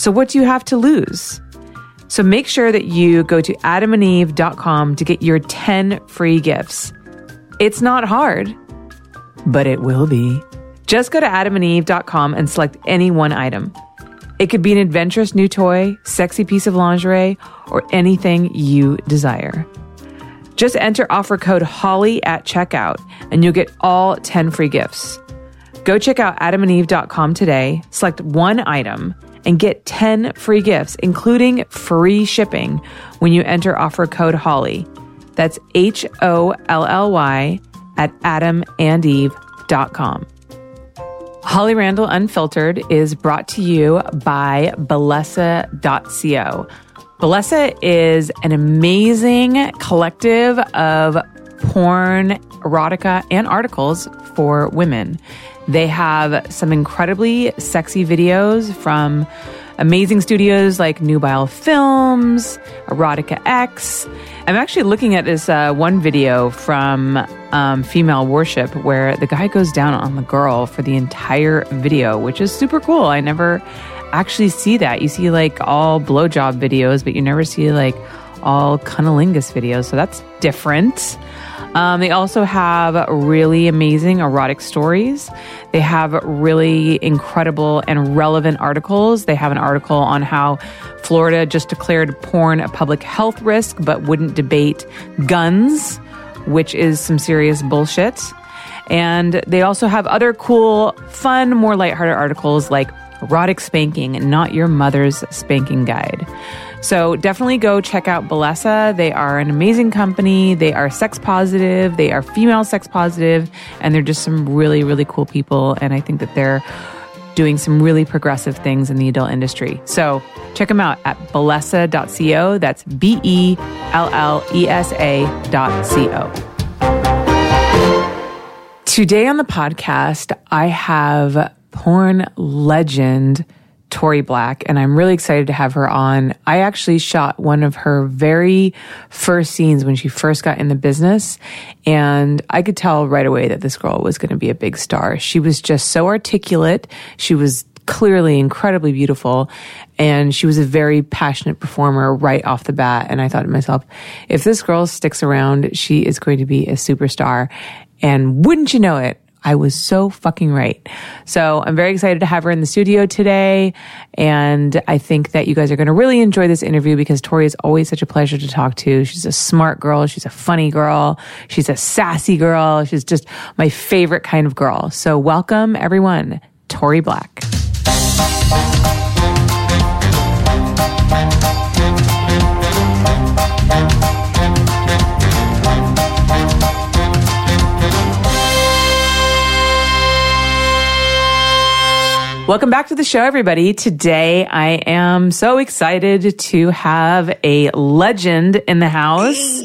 So, what do you have to lose? So, make sure that you go to adamandeve.com to get your 10 free gifts. It's not hard, but it will be. Just go to adamandeve.com and select any one item. It could be an adventurous new toy, sexy piece of lingerie, or anything you desire. Just enter offer code HOLLY at checkout and you'll get all 10 free gifts. Go check out adamandeve.com today, select one item, and get 10 free gifts, including free shipping when you enter offer code HOLLY. That's H O L L Y at adamandeve.com. Holly Randall Unfiltered is brought to you by Bellesa.co. Bellesa is an amazing collective of porn, erotica, and articles for women. They have some incredibly sexy videos from amazing studios like Nubile Films, Erotica X. I'm actually looking at this uh, one video from um, Female Worship where the guy goes down on the girl for the entire video, which is super cool. I never actually see that. You see like all blowjob videos, but you never see like all cunnilingus videos. So that's different. Um, they also have really amazing erotic stories. They have really incredible and relevant articles. They have an article on how Florida just declared porn a public health risk, but wouldn't debate guns, which is some serious bullshit. And they also have other cool, fun, more lighthearted articles like Erotic Spanking, Not Your Mother's Spanking Guide. So definitely go check out Bellesa. They are an amazing company. They are sex positive. They are female sex positive, and they're just some really, really cool people. And I think that they're doing some really progressive things in the adult industry. So check them out at bellesa.co. That's B E L L E S A dot C O. Today on the podcast, I have porn legend Tori Black, and I'm really excited to have her on. I actually shot one of her very first scenes when she first got in the business, and I could tell right away that this girl was going to be a big star. She was just so articulate. She was clearly incredibly beautiful, and she was a very passionate performer right off the bat. And I thought to myself, if this girl sticks around, she is going to be a superstar. And wouldn't you know it, I was so fucking right. So I'm very excited to have her in the studio today. And I think that you guys are going to really enjoy this interview because Tori is always such a pleasure to talk to. She's a smart girl. She's a funny girl. She's a sassy girl. She's just my favorite kind of girl. So welcome everyone, Tori Black. Welcome back to the show, everybody. Today I am so excited to have a legend in the house.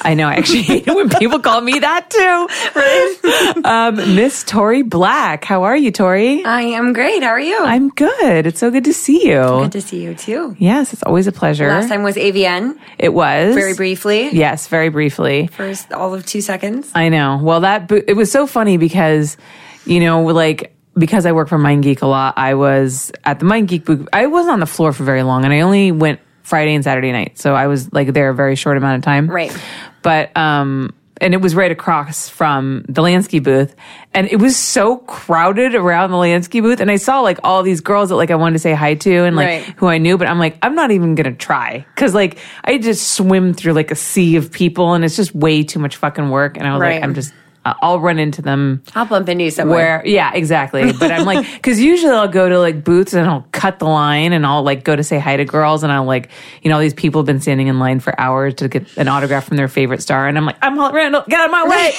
I know, I actually hate it when people call me that too. Right? Um, Miss Tori Black. How are you, Tori? I am great. How are you? I'm good. It's so good to see you. Good to see you too. Yes, it's always a pleasure. Last time was AVN. It was. Very briefly. Yes, very briefly. First, all of two seconds. I know. Well, that, it was so funny because, you know, like, because I work for MindGeek a lot, I was at the MindGeek booth. I wasn't on the floor for very long, and I only went Friday and Saturday night, so I was like there a very short amount of time. Right. But um, and it was right across from the Lansky booth, and it was so crowded around the Lansky booth, and I saw like all these girls that like I wanted to say hi to and like Right. who I knew, but I'm like I'm not even gonna try because like I just swim through like a sea of people, and it's just way too much fucking work, and I was Right. like I'm just. I'll run into them I'll bump into you somewhere. where yeah exactly but i'm like because usually i'll go to like booths and i'll cut the line and i'll like go to say hi to girls and i'll like you know all these people have been standing in line for hours to get an autograph from their favorite star and i'm like i'm Holly Randall get out of my way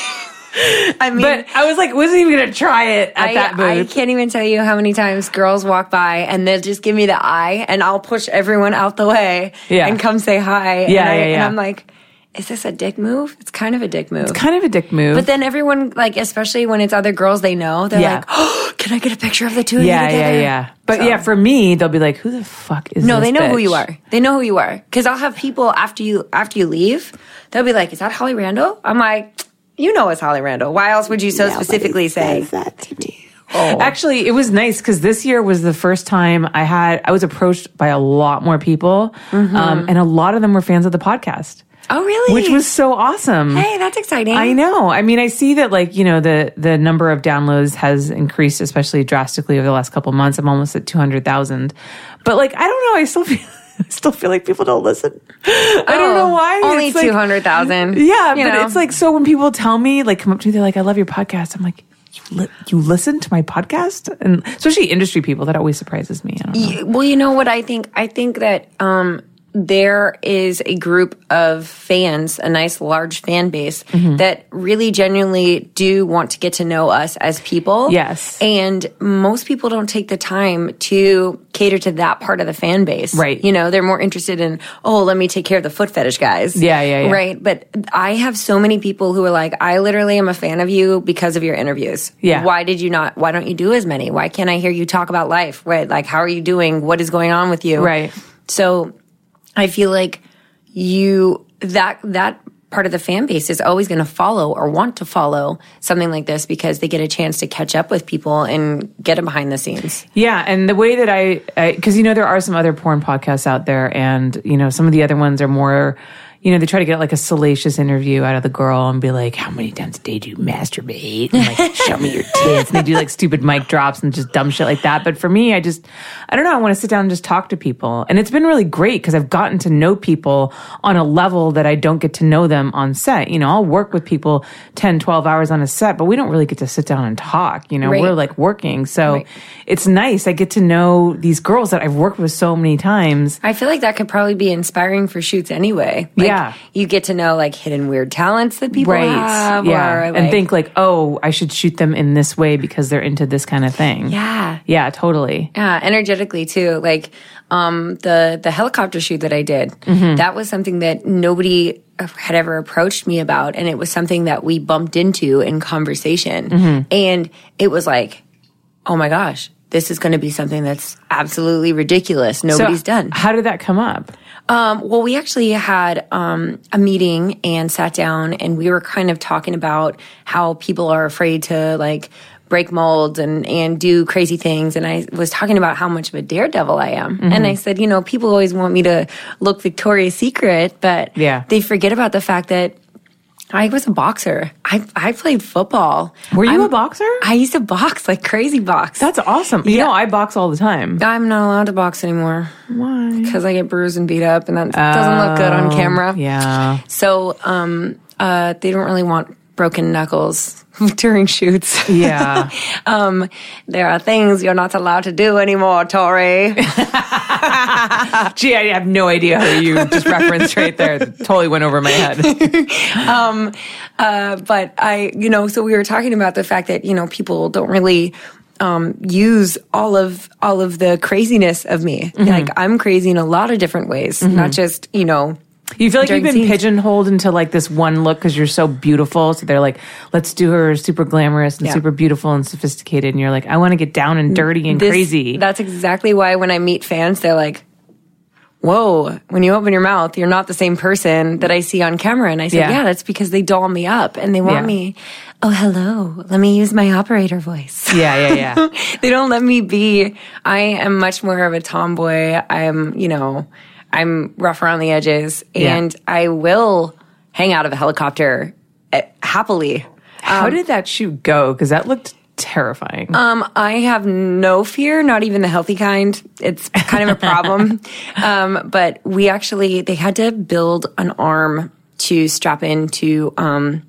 I mean, but I was like, wasn't even gonna try it at I, that I can't even tell you how many times girls walk by and they'll just give me the eye and I'll push everyone out the way Yeah. and come say hi. Yeah, and, I, yeah, and. I'm like, is this a dick move? It's kind of a dick move. It's kind of a dick move. but then everyone, like, especially when it's other girls they know, they're Yeah. like, oh, can I get a picture of the two of yeah, you together? yeah, yeah. But So- yeah, for me, they'll be like, "Who the fuck is?" This? No, they know who you are. They know who you are. Because I'll have people after you after you leave, they'll be like, "Is that Holly Randall?" I'm like, "You know it's Holly Randall. Why else would you so specifically say?" that to me. Oh. Actually, it was nice because this year was the first time I had I was approached by a lot more people, um, and a lot of them were fans of the podcast, Oh, really? which was so awesome. hey, that's exciting. I know. I mean, I see that like, you know, the the number of downloads has increased especially drastically over the last couple months. I'm almost at 200,000. But like, I don't know, I still feel I still feel like people don't listen. I don't know why. Oh, Only like- two hundred thousand. Yeah, but it's like so when people tell me like come up to me they're like I love your podcast. I'm like you, li- you listen to my podcast? And especially industry people that always surprises me. I don't know. Well, you know what I think? I think that um, there is a group of fans, a nice large fan base Mm-hmm. that really genuinely do want to get to know us as people. Yes. And most people don't take the time to cater to that part of the fan base. Right. You know, they're more interested in, oh, let me take care of the foot fetish guys. Yeah, yeah, yeah. Right. But I have so many people who are like, I literally am a fan of you because of your interviews. Yeah. Why did you not, why don't you do as many? Why can't I hear you talk about life? Right. Like, how are you doing? What is going on with you? Right. So I feel like you that that part of the fan base is always going to follow or want to follow something like this because they get a chance to catch up with people and get them behind the scenes. Yeah, and the way that I, because you know there are some other porn podcasts out there, and you know some of the other ones are more, you know, they try to get like a salacious interview out of the girl and be like, "How many times a day do you masturbate?" And like, "Show me your tits." And they do like stupid mic drops and just dumb shit like that. But for me, I just, I don't know. I want to sit down and just talk to people, and it's been really great because I've gotten to know people on a level that I don't get to know them on set. You know, I'll work with people 10, 12 hours on a set, but we don't really get to sit down and talk. You know, Right. we're like working, so Right. it's nice. I get to know these girls that I've worked with so many times. I feel like that could probably be inspiring for shoots anyway. Like, Yeah. You get to know like hidden weird talents that people have. yeah. Or, and think like, oh, I should shoot them in this way because they're into this kind of thing. Yeah. Yeah, totally. Yeah, energetically too. Like um, the the helicopter shoot that I did, Mm-hmm. that was something that nobody had ever approached me about, and it was something that we bumped into in conversation, Mm-hmm. and it was like, oh my gosh, this is going to be something that's absolutely ridiculous. Nobody's so done. How did that come up? Um, well, we actually had um, a meeting and sat down, and we were kind of talking about how people are afraid to like break molds and and do crazy things. And I was talking about how much of a daredevil I am, Mm-hmm. and I said, you know, people always want me to look Victoria's Secret, but Yeah. they forget about the fact that. I was a boxer. I I played football. Were you I'm- a boxer? I used to box like crazy box. That's awesome. You know, I box all the time. I'm not allowed to box anymore Why? because I get bruised and beat up, and that doesn't look good on camera. Oh, Yeah. So um, uh, they don't really want broken knuckles during shoots. Yeah. um, there are things you're not allowed to do anymore, Tori. Gee, I have no idea who you just referenced right there. Totally went over my head. uh, but I, you know, so we were talking about the fact that you know people don't really. Um, use all of all of the craziness of me. Mm-hmm. Like I'm crazy in a lot of different ways, not just you know. You feel like you've been scenes. pigeonholed into like this one look because you're so beautiful. So they're like, let's do her super glamorous and Yeah. super beautiful and sophisticated. And you're like, I want to get down and dirty and This- crazy. That's exactly why when I meet fans, they're like, Whoa, when you open your mouth, you're not the same person that I see on camera. And I said, Yeah. Yeah, that's because they doll me up and they want Yeah. me, oh, hello, let me use my operator voice. yeah, yeah, yeah. they don't let me be. I am much more of a tomboy. I'm, you know, I'm rough around the edges Yeah. and I will hang out of a helicopter eh, happily. How did that shoot go? Because that looked terrifying. Um, I have no fear, not even the healthy kind. It's kind of a problem. um, but we actually, they had to build an arm to strap into, um,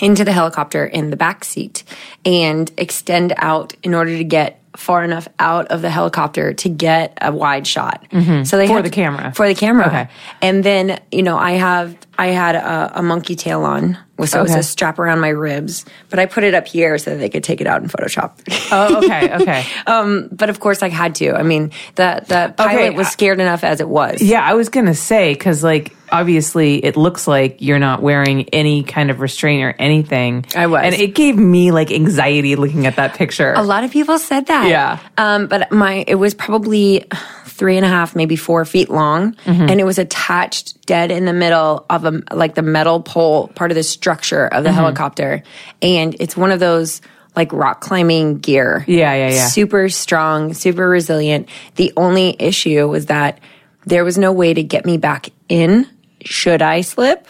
into the helicopter in the back seat and extend out in order to get far enough out of the helicopter to get a wide shot. So they Mm-hmm. For had the camera. For the camera. Okay. And then, you know, I have I had a, a monkey tail on, so it was a strap around my ribs, but I put it up here so that they could take it out in Photoshop. Oh, okay, okay. um, but of course, I had to. I mean, the the pilot was scared enough as it was. Yeah, I was gonna say because like obviously it looks like you're not wearing any kind of restraint or anything. I was. and it gave me like anxiety looking at that picture. A lot of people said that. Yeah. Um, but my it was probably three and a half, maybe four feet long, Mm-hmm. and it was attached dead in the middle of a like the metal pole part of the structure of the Mm-hmm. helicopter, and it's one of those like rock climbing gear. Yeah, yeah, yeah. Super strong, super resilient. The only issue was that there was no way to get me back in. Should I slip?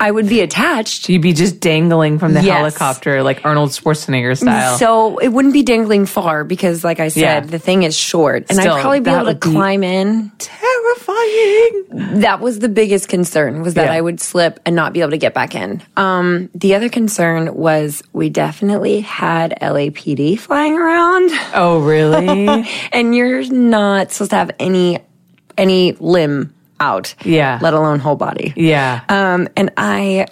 I would be attached. You'd be just dangling from the Yes. helicopter like Arnold Schwarzenegger style. So it wouldn't be dangling far because, like I said, Yeah. the thing is short, and Still, I'd probably be able to climb in. Terrifying. That was the biggest concern was that Yeah. I would slip and not be able to get back in. Um, the other concern was we definitely had LAPD flying around, Oh, really? and you're not supposed to have any any limb out, Yeah. let alone whole body. yeah. Um, and I,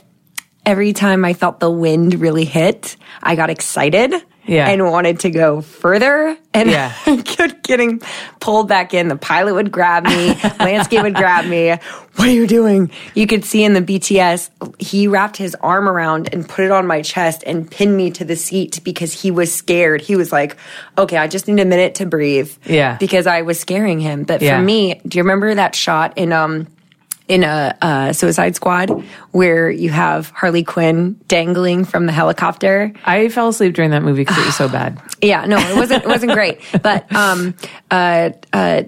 every time I felt the wind really hit, I got excited. Yeah. And wanted to go further and Yeah. kept getting pulled back in. The pilot would grab me, Lansky would grab me. What are you doing? You could see in the BTS, he wrapped his arm around and put it on my chest and pinned me to the seat because he was scared. He was like, okay, I just need a minute to breathe. Yeah. Because I was scaring him. But Yeah. for me, do you remember that shot in, um, in a uh, Suicide Squad where you have Harley Quinn dangling from the helicopter. I fell asleep during that movie because it was so bad. Yeah, no, it wasn't. It wasn't great. But um, uh, uh,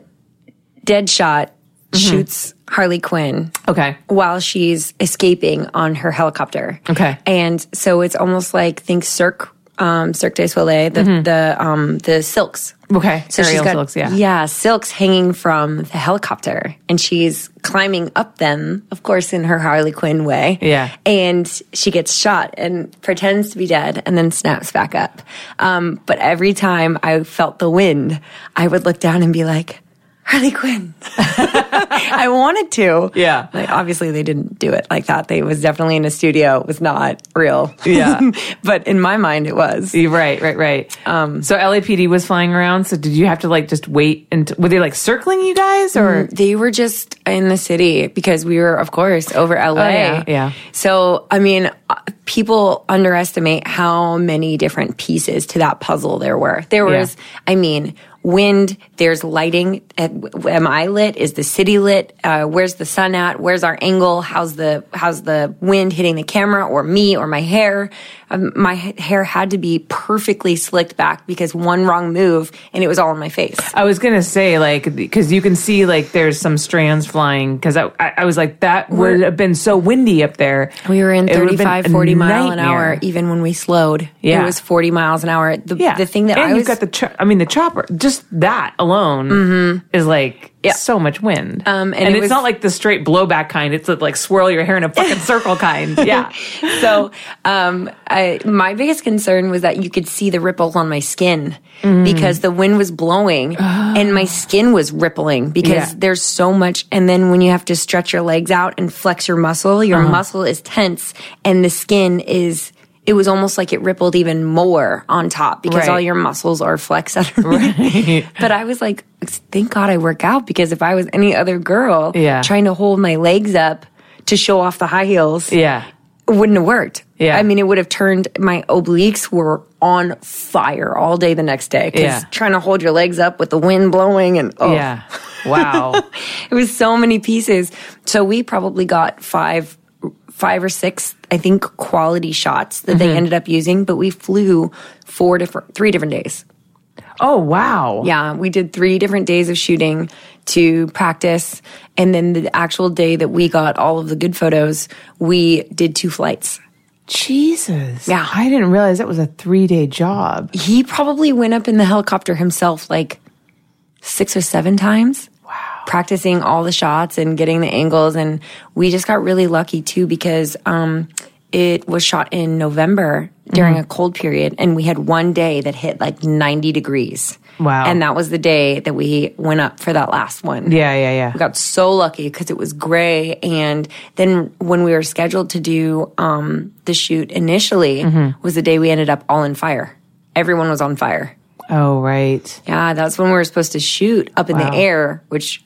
Deadshot shoots Harley Quinn Okay. while she's escaping on her helicopter. Okay. and so it's almost like think Cirque, um, Cirque du Soleil, the the um, the silks. Okay. So Aerial she's got silks, yeah. yeah, silks hanging from the helicopter, and she's climbing up them, of course, in her Harley Quinn way. Yeah. and she gets shot and pretends to be dead, and then snaps back up. Um, but every time I felt the wind, I would look down and be like. Harley Quinn. I wanted to. Yeah. Like, obviously, they didn't do it like that. They was definitely in a studio. It was not real. Yeah. but in my mind, it was. Right, right, right. Um, so LAPD was flying around. So did you have to like just wait and were they like circling you guys or? They were just in the city because we were, of course, over LA. Oh, yeah, yeah. So, I mean, uh, people underestimate how many different pieces to that puzzle there were. There Yeah. was, I mean, wind, there's lighting. Am I lit? Is the city lit? Uh, where's the sun at? Where's our angle? How's the, how's the wind hitting the camera or me or my hair? Um, my hair had to be perfectly slicked back because one wrong move and it was all in my face. I was gonna say like because you can see like there's some strands flying because I, I I was like that would have been so windy up there. We were in It would've 35, 40 mile an hour, even when we slowed. Yeah. It was 40 miles an hour. The, Yeah, the thing that and I was. got the cho- I mean the chopper just that alone is like Mm-hmm. Yeah. so much wind. Um, and and, it it's was- not like the straight blowback kind. It's like swirl your hair in a fucking circle kind. Yeah. so um, I, my biggest concern was that you could see the ripples on my skin Mm. because the wind was blowing and my skin was rippling because Yeah. there's so much. And then when you have to stretch your legs out and flex your muscle, your Uh-huh. muscle is tense and the skin is. It was almost like it rippled even more on top because Right. all your muscles are flexed underneath. But I was like, thank God I work out because if I was any other girl Yeah. trying to hold my legs up to show off the high heels, Yeah. it wouldn't have worked. Yeah. I mean, it would have turned my obliques were on fire all day the next day. 'cause Yeah. trying to hold your legs up with the wind blowing and oh, Yeah. Wow. it was so many pieces. So we probably got five, five or six, I think, quality shots that Mm-hmm. they ended up using. But we flew four different, three different days. oh wow. Yeah, we did three different days of shooting to practice, and then the actual day that we got all of the good photos, we did two flights. Jesus. Yeah. I didn't realize that was a three day job. he probably went up in the helicopter himself like six or seven times. Practicing all the shots and getting the angles. And we just got really lucky too because um, it was shot in November during a cold period, and we had one day that hit like 90 degrees. Wow. And that was the day that we went up for that last one. Yeah, yeah, yeah. We got so lucky because it was gray. And then when we were scheduled to do um, the shoot initially, Mm-hmm. was the day we ended up all in fire. Everyone was on fire. Oh, right. Yeah, that's when we were supposed to shoot up in Wow. the air, which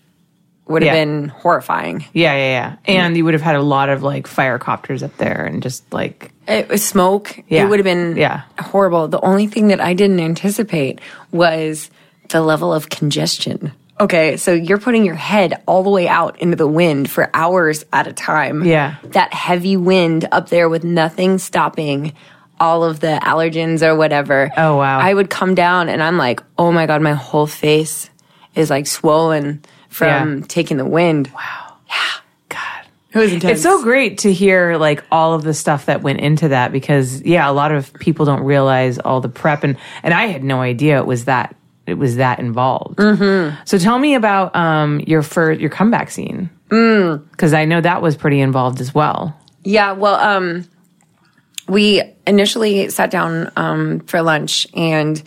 would have Yeah. been horrifying. Yeah, yeah, yeah. And you would have had a lot of like firecopters up there and just like uh, uh, It was smoke. Yeah. It would have been Yeah. horrible. The only thing that I didn't anticipate was the level of congestion. Okay, so you're putting your head all the way out into the wind for hours at a time. Yeah. That heavy wind up there with nothing stopping all of the allergens or whatever. Oh, wow. I would come down and I'm like, oh my God, my whole face is like swollen from Yeah. taking the wind. Wow. Yeah. God. It was intense. It's so great to hear like all of the stuff that went into that because yeah, a lot of people don't realize all the prep and and I had no idea it was that it was that involved. Mm-hmm. So tell me about um your first your comeback scene because I know that was pretty involved as well. Yeah, well, um, we initially sat down um, for lunch and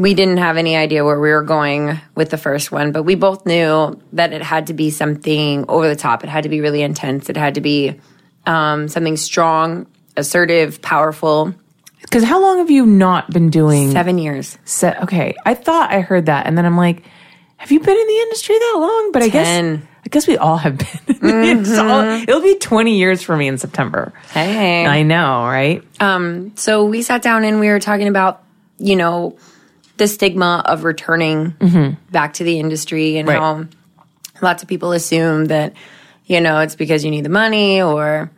we didn't have any idea where we were going with the first one, but we both knew that it had to be something over the top. It had to be really intense. It had to be um, something strong, assertive, powerful. Because how long have you not been doing Seven years. set? Okay, I thought I heard that, and then I'm like, have you been in the industry that long? But I guess I guess we all have been. It's all- it'll be 20 years for me in September. Hey. I know, right? Um, so we sat down and we were talking about, you know, the stigma of returning back to the industry and Right. how lots of people assume that, you know, it's because you need the money or,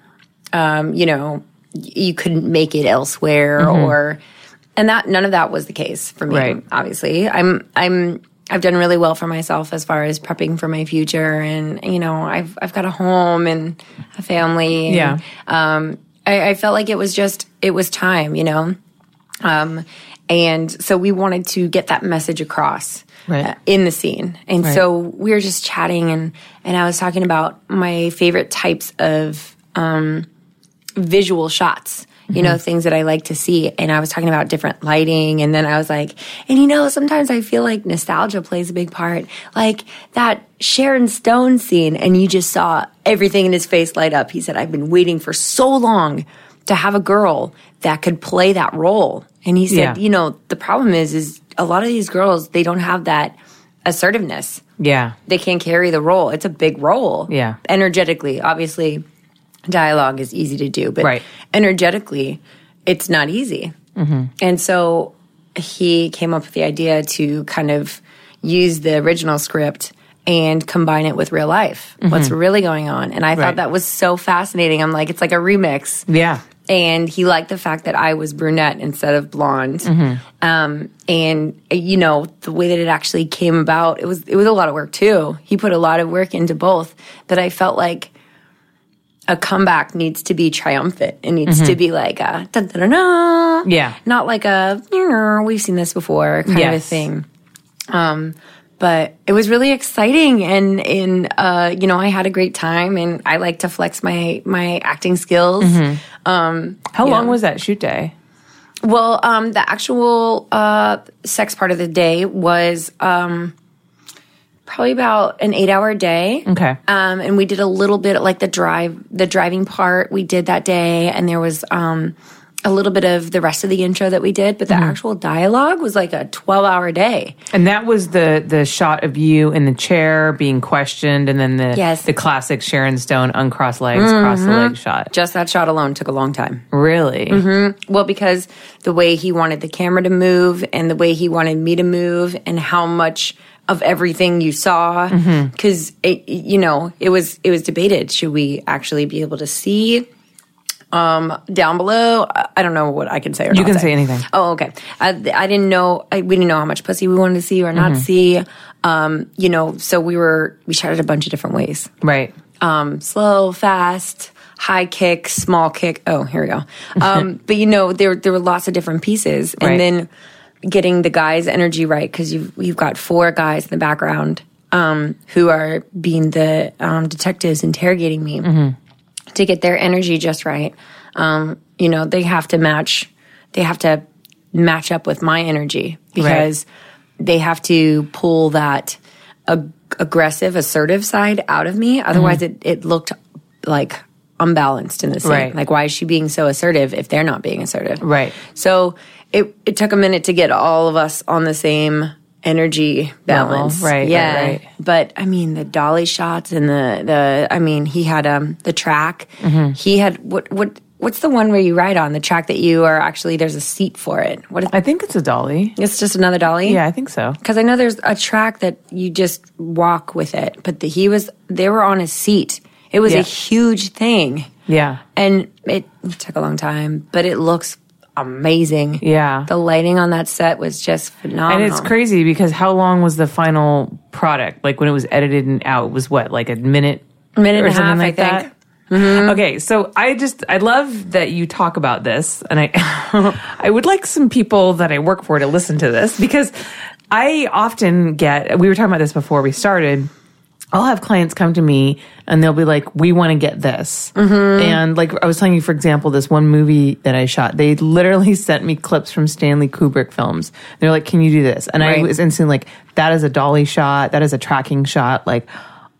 um, you know, you couldn't make it elsewhere or, and that none of that was the case for me. Right. Obviously, I'm I'm I've done really well for myself as far as prepping for my future, and you know, I've I've got a home and a family. and, Yeah. um, I, I felt like it was just it was time, you know. Um, and so we wanted to get that message across Right. uh, in the scene. And so we were just chatting, and and I was talking about my favorite types of um, visual shots. You know, things that I like to see. And I was talking about different lighting. And then I was like, and you know, sometimes I feel like nostalgia plays a big part. Like that Sharon Stone scene, and you just saw everything in his face light up. He said, I've been waiting for so long to have a girl that could play that role. And he said, Yeah. you know, the problem is, is a lot of these girls, they don't have that assertiveness Yeah. they can't carry the role. It's a big role. Yeah. Energetically, obviously, dialogue is easy to do, but Right. energetically, it's not easy. Mm-hmm. And so he came up with the idea to kind of use the original script and combine it with real life. What's mm-hmm. really going on? And I Right. thought that was so fascinating. I'm like, it's like a remix Yeah. And he liked the fact that I was brunette instead of blonde. Mm-hmm. Um, and you know the way that it actually came about, it was it was a lot of work too. He put a lot of work into both. That I felt like a comeback needs to be triumphant. It needs to be like a da da da. Mm-hmm. Yeah. not like a you know, we've seen this before kind of a thing. Um, but it was really exciting and and uh, you know I had a great time and I like to flex my my acting skills. Um, How long Yeah. was that shoot day? well, um, the actual uh, sex part of the day was um, probably about an eight-hour day. Okay. Um, and we did a little bit like the drive, the driving part we did that day, and there was um, a little bit of the rest of the intro that we did, but the Mm-hmm. actual dialogue was like a twelve-hour day. And that was the the shot of you in the chair being questioned, and then the Yes. the classic Sharon Stone uncrossed legs, cross the leg shot. Just that shot alone took a long time. Really? Mm-hmm. Well, because the way he wanted the camera to move and the way he wanted me to move and how much of everything you saw because it you know it was it was debated should we actually be able to see um down below I- don't know what i can say or You can say anything. oh okay i, I didn't know I, we didn't know how much pussy we wanted to see or not see um you know so we were we shot it a bunch of different ways Right. um, slow, fast, high kick, small kick. Oh, here we go. Um, but you know, there there were lots of different pieces, and Right. then getting the guys' energy right because you've you've got four guys in the background um, who are being the um, detectives interrogating me to get their energy just right. um, you know, they have to match, they have to match up with my energy because they have to pull that ag- aggressive, assertive side out of me. Otherwise, it, it looked like unbalanced in the scene. Right. Like, why is she being so assertive if they're not being assertive? Right. So it, it took a minute to get all of us on the same energy balance. Right, right, Yeah. right. But I mean, the dolly shots and the, the, I mean, he had, um, the track. Mm-hmm. He had, what, what, what's the one where you ride on the track that you are actually, there's a seat for it? What is, I think it's a dolly. it's just another dolly? Yeah, I think so. Because I know there's a track that you just walk with it, but the, he was, they were on a seat. It was Yeah. a huge thing. Yeah. And it took a long time, but it looks amazing. Yeah. The lighting on that set was just phenomenal. And it's crazy because how long was the final product? Like when it was edited and out, it was what, like a minute? Minute or and a half, I like think. that? Okay, so I just I love that you talk about this, and I I would like some people that I work for to listen to this because I often get we were talking about this before we started. I'll have clients come to me and they'll be like, "We want to get this," mm-hmm. and like I was telling you, for example, this one movie that I shot, they literally sent me clips from Stanley Kubrick films. They're like, "Can you do this?" And I was instantly like, "That is a dolly shot. That is a tracking shot. Like,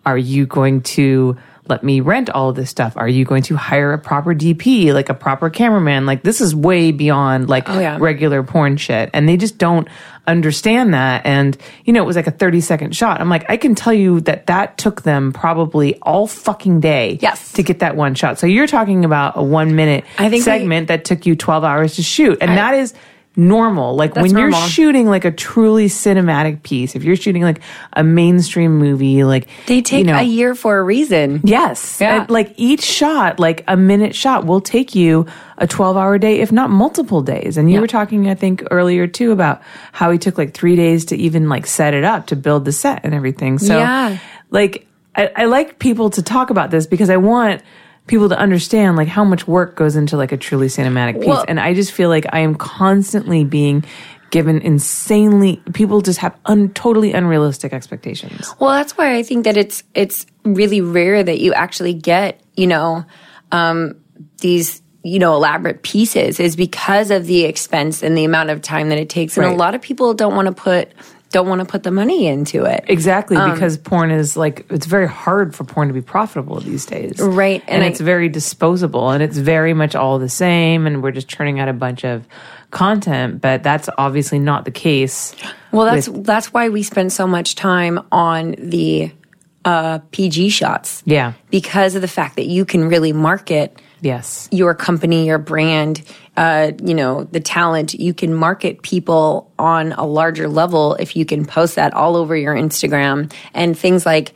are you going to?" Let me rent all of this stuff. Are you going to hire a proper DP, like a proper cameraman? Like this is way beyond like Oh, yeah. regular porn shit. And they just don't understand that. And, you know, it was like a 30 second shot. I'm like, I can tell you that that took them probably all fucking day Yes. to get that one shot. So you're talking about a one minute I think segment that took you 12 hours to shoot. And that is normal. Like when you're shooting like a truly cinematic piece, if you're shooting like a mainstream movie, like They take you know, a year for a reason. Yes. Yeah. Like each shot, like a minute shot, will take you a 12 hour day, if not multiple days. And you were talking, I think, earlier too about how he took like three days to even like set it up to build the set and everything. So, Yeah. like, I, I like people to talk about this because I want people to understand like how much work goes into like a truly cinematic piece. Well- and I just feel like I am constantly being given insanely, people just have un, totally unrealistic expectations. Well, that's why I think that it's it's really rare that you actually get, you know, um, these you know elaborate pieces is because of the expense and the amount of time that it takes, and Right. a lot of people don't want to put don't want to put the money into it. Exactly, Um, because porn is like it's very hard for porn to be profitable these days. Right, And, and I- it's very disposable and it's very much all the same and we're just churning out a bunch of content, but that's obviously not the case. Well, that's with- that's why we spend so much time on the uh, PG shots. Yeah. because of the fact that you can really market Yes. your company, your brand, uh, you know, the talent. You can market people on a larger level if you can post that all over your Instagram and things like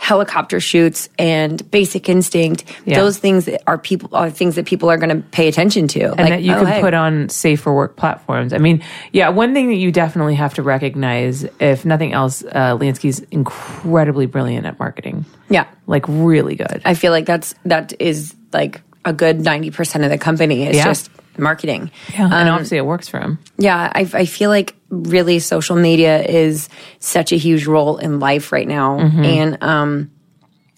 helicopter shoots and basic instinct. Yeah. Those things are people are things that people are going to pay attention to, and that you oh, can hey. put on safer work platforms. I mean, yeah, one thing that you definitely have to recognize, if nothing else, uh, Lansky's incredibly brilliant at marketing. Yeah, Like really good. I feel like that's that is like a good ninety percent of the company is Yeah. just marketing. Yeah. and obviously it works for him. Yeah, I, I feel like really social media is such a huge role in life right now. Mm-hmm. And, um,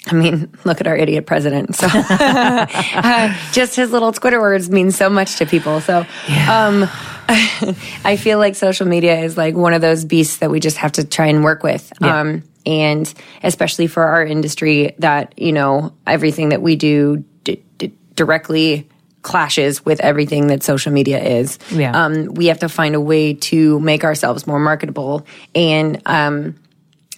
I mean, look at our idiot president. So, uh, just his little Twitter words mean so much to people. So, um, I feel like social media is like one of those beasts that we just have to try and work with. Yeah. Um, and especially for our industry, that, you know, everything that we do d- d- directly clashes with everything that social media is. Yeah. Um, we have to find a way to make ourselves more marketable. And, um,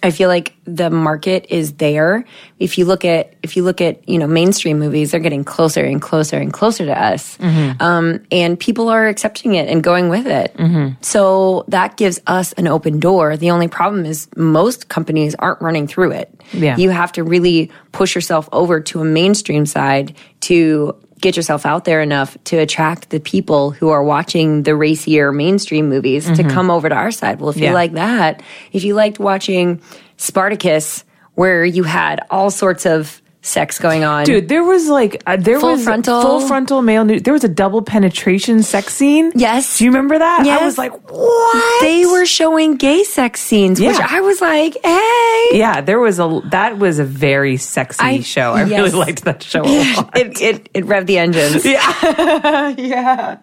I feel like the market is there. If you look at if you look at you know mainstream movies, they're getting closer and closer and closer to us, um, and people are accepting it and going with it. So that gives us an open door. The only problem is most companies aren't running through it. Yeah. You have to really push yourself over to a mainstream side to get yourself out there enough to attract the people who are watching the racier mainstream movies to mm-hmm. come over to our side. Well, if Yeah. you like that, if you liked watching Spartacus, where you had all sorts of sex going on. Dude, there was like uh, there Full was frontal. full frontal male nude. There was a double penetration sex scene. Yes. do you remember that? I was like, what? They were showing gay sex scenes, which I was like, hey. Yeah, there was a that was a very sexy I- show. I yes. really liked that show a lot. It, it, it revved the engines. yeah, yeah.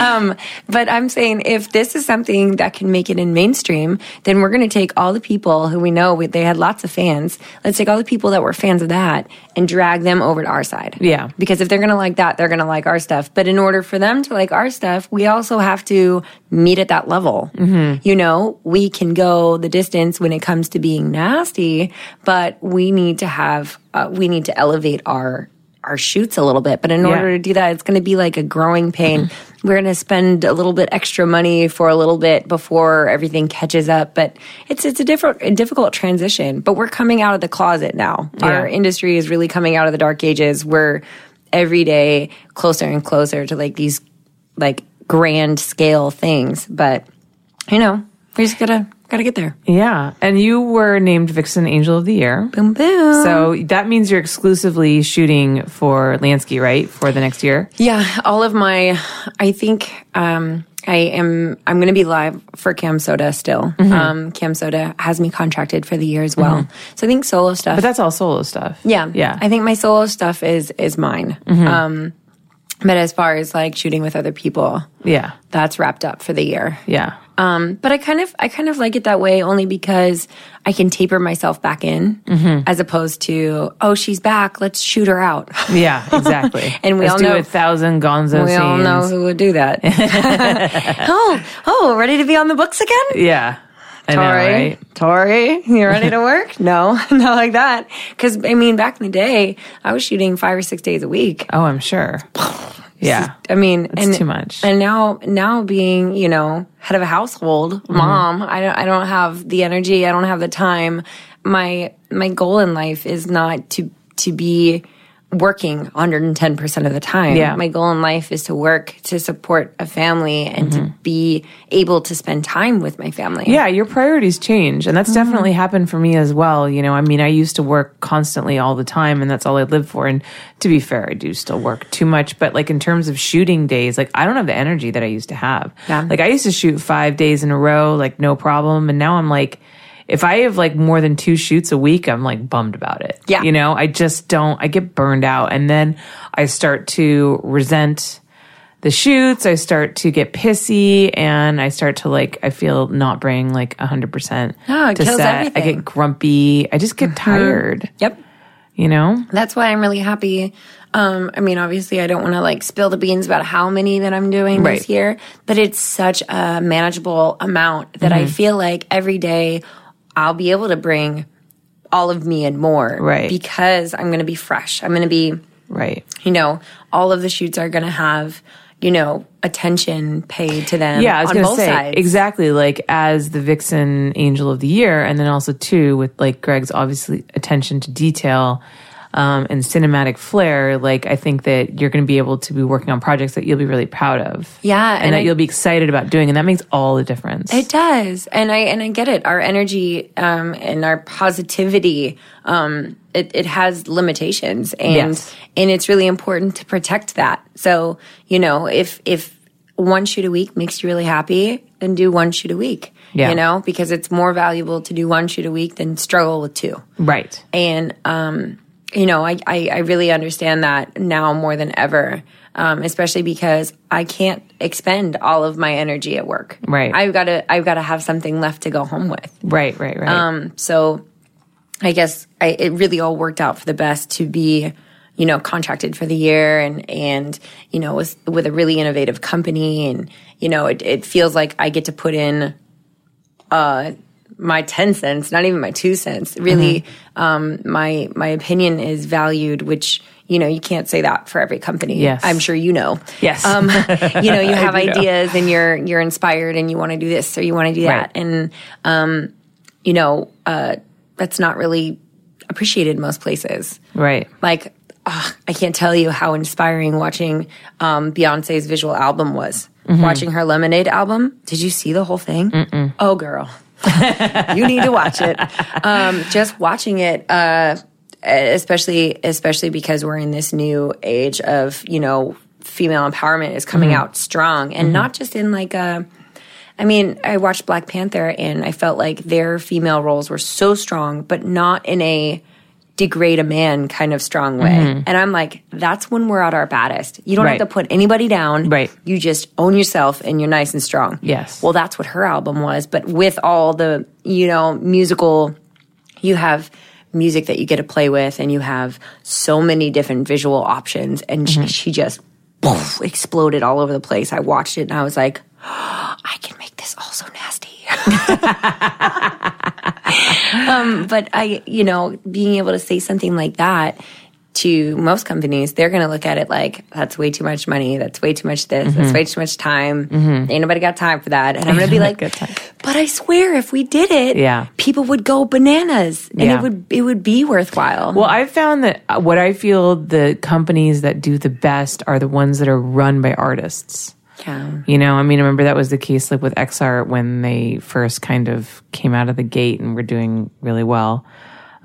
Um, but I'm saying if this is something that can make it in mainstream, then we're going to take all the people who we know we, they had lots of fans. Let's take all the people that were fans of that and drag them over to our side. Yeah. Because if they're going to like that, they're going to like our stuff. But in order for them to like our stuff, we also have to meet at that level. You know, we can go the distance when it comes to being nasty, but we need to have, uh, we need to elevate our our shoots a little bit. But in order Yeah. to do that, it's going to be like a growing pain. Mm-hmm. We're going to spend a little bit extra money for a little bit before everything catches up. But it's it's a different a difficult transition. But we're coming out of the closet now. Our industry is really coming out of the dark ages. We're every day closer and closer to like these like grand scale things. But you know, we're just gotta gotta get there. Yeah, and you were named Vixen Angel of the Year. Boom boom. So that means you're exclusively shooting for Lansky, right? For the next year. Yeah, all of my, I think um, I am. I'm going to be live for Cam Soda still. Mm-hmm. Um, Cam Soda has me contracted for the year as well. So I think solo stuff. But that's all solo stuff. yeah, Yeah. Mm-hmm. I think my solo stuff is is mine. Um, but as far as like shooting with other people, yeah. that's wrapped up for the year. Yeah. Um, but I kind of I kind of like it that way only because I can taper myself back in Mm-hmm. as opposed to oh she's back let's shoot her out. Yeah, exactly. And we Let's all do know- a thousand gonzo We scenes. all know who would do that. oh, oh, ready to be on the books again? Yeah. I know, Tori, right? Tori, you ready to work? no, not like that. Because I mean, back in the day, I was shooting five or six days a week. Oh, I'm sure. Yeah. I mean, It's and, too much. And now, now being you know head of a household, Mm-hmm. mom, I don't, I don't have the energy. I don't have the time. My my goal in life is not to to be working 110% of the time. Yeah. My goal in life is to work to support a family and to Mm-hmm. be able to spend time with my family. Yeah, your priorities change. And Mm-hmm. that's definitely happened for me as well. You know, I mean, I used to work constantly all the time and that's all I lived for. And to be fair, I do still work too much. But like in terms of shooting days, like I don't have the energy that I used to have. Yeah. Like I used to shoot five days in a row, like no problem. And now I'm like, if I have like more than two shoots a week, I'm like bummed about it. Yeah. You know, I just don't, I get burned out. And then I start to resent the shoots. I start to get pissy and I start to like, I feel not bring like 100% No, it to kills set. I get grumpy. I just get tired, Yep. you know? That's why I'm really happy. Um, I mean, obviously, I don't want to like spill the beans about how many that I'm doing Right. this year, but it's such a manageable amount that Mm-hmm. I feel like every day I'll be able to bring all of me and more. Right. Because I'm going to be fresh. I'm going to be, Right. you know, all of the shoots are going to have, you know, attention paid to them Yeah, I was on going to both say sides. exactly like as the Vixen Angel of the Year, and then also too with like Greg's obviously attention to detail um, and cinematic flair. Like I think that you're going to be able to be working on projects that you'll be really proud of. Yeah, and, and that I- you'll be excited about doing, and that makes all the difference. It does, and I and I get it. Our energy um, and our positivity, um, it, it has limitations, and Yes. and it's really important to protect that. So you know, if if one shoot a week makes you really happy, then do one shoot a week. Yeah. You know, because it's more valuable to do one shoot a week than struggle with two. right. And um, you know, I, I I really understand that now more than ever. Um, especially because I can't expend all of my energy at work. Right. I've got to I've got to have something left to go home with. Right. Right. Right. Um, so I guess I, it really all worked out for the best to be, you know, contracted for the year and, and, you know, with, with a really innovative company. And, you know, it, it feels like I get to put in, uh, my 10 cents, not even my two cents. Really, Mm-hmm. um, my, my opinion is valued, which, you know, you can't say that for every company. Yes. I'm sure you know. Yes. Um, you know, you have know. ideas and you're, you're inspired and you want to do this or you want to do that. Right. And, um, you know, uh, that's not really appreciated in most places. right. Like, ugh, I can't tell you how inspiring watching um, Beyonce's visual album was. Mm-hmm. Watching her Lemonade album. Did you see the whole thing? Oh, girl. you need to watch it. Um, just watching it, uh, especially especially because we're in this new age of you know female empowerment is coming out strong. And not just in like a I mean, I watched Black Panther and I felt like their female roles were so strong, but not in a degrade a man kind of strong way. Mm-hmm. And I'm like, that's when we're at our baddest. You don't Right. have to put anybody down. Right. You just own yourself and you're nice and strong. Yes. Well, that's what her album was. But with all the, you know, musical, you have music that you get to play with and you have so many different visual options. And she, mm-hmm. she just poof, exploded all over the place. I watched it and I was like, I can make this all so nasty. um, but I, you know, being able to say something like that to most companies, they're going to look at it like that's way too much money. That's way too much this. That's way too much time. Ain't nobody got time for that. And I'm going to be like, but I swear, if we did it, Yeah. people would go bananas, and Yeah. it would it would be worthwhile. Well, I've found that uh, what I feel the companies that do the best are the ones that are run by artists. Yeah. You know, I mean, I remember that was the case like with X-Art when they first kind of came out of the gate and were doing really well.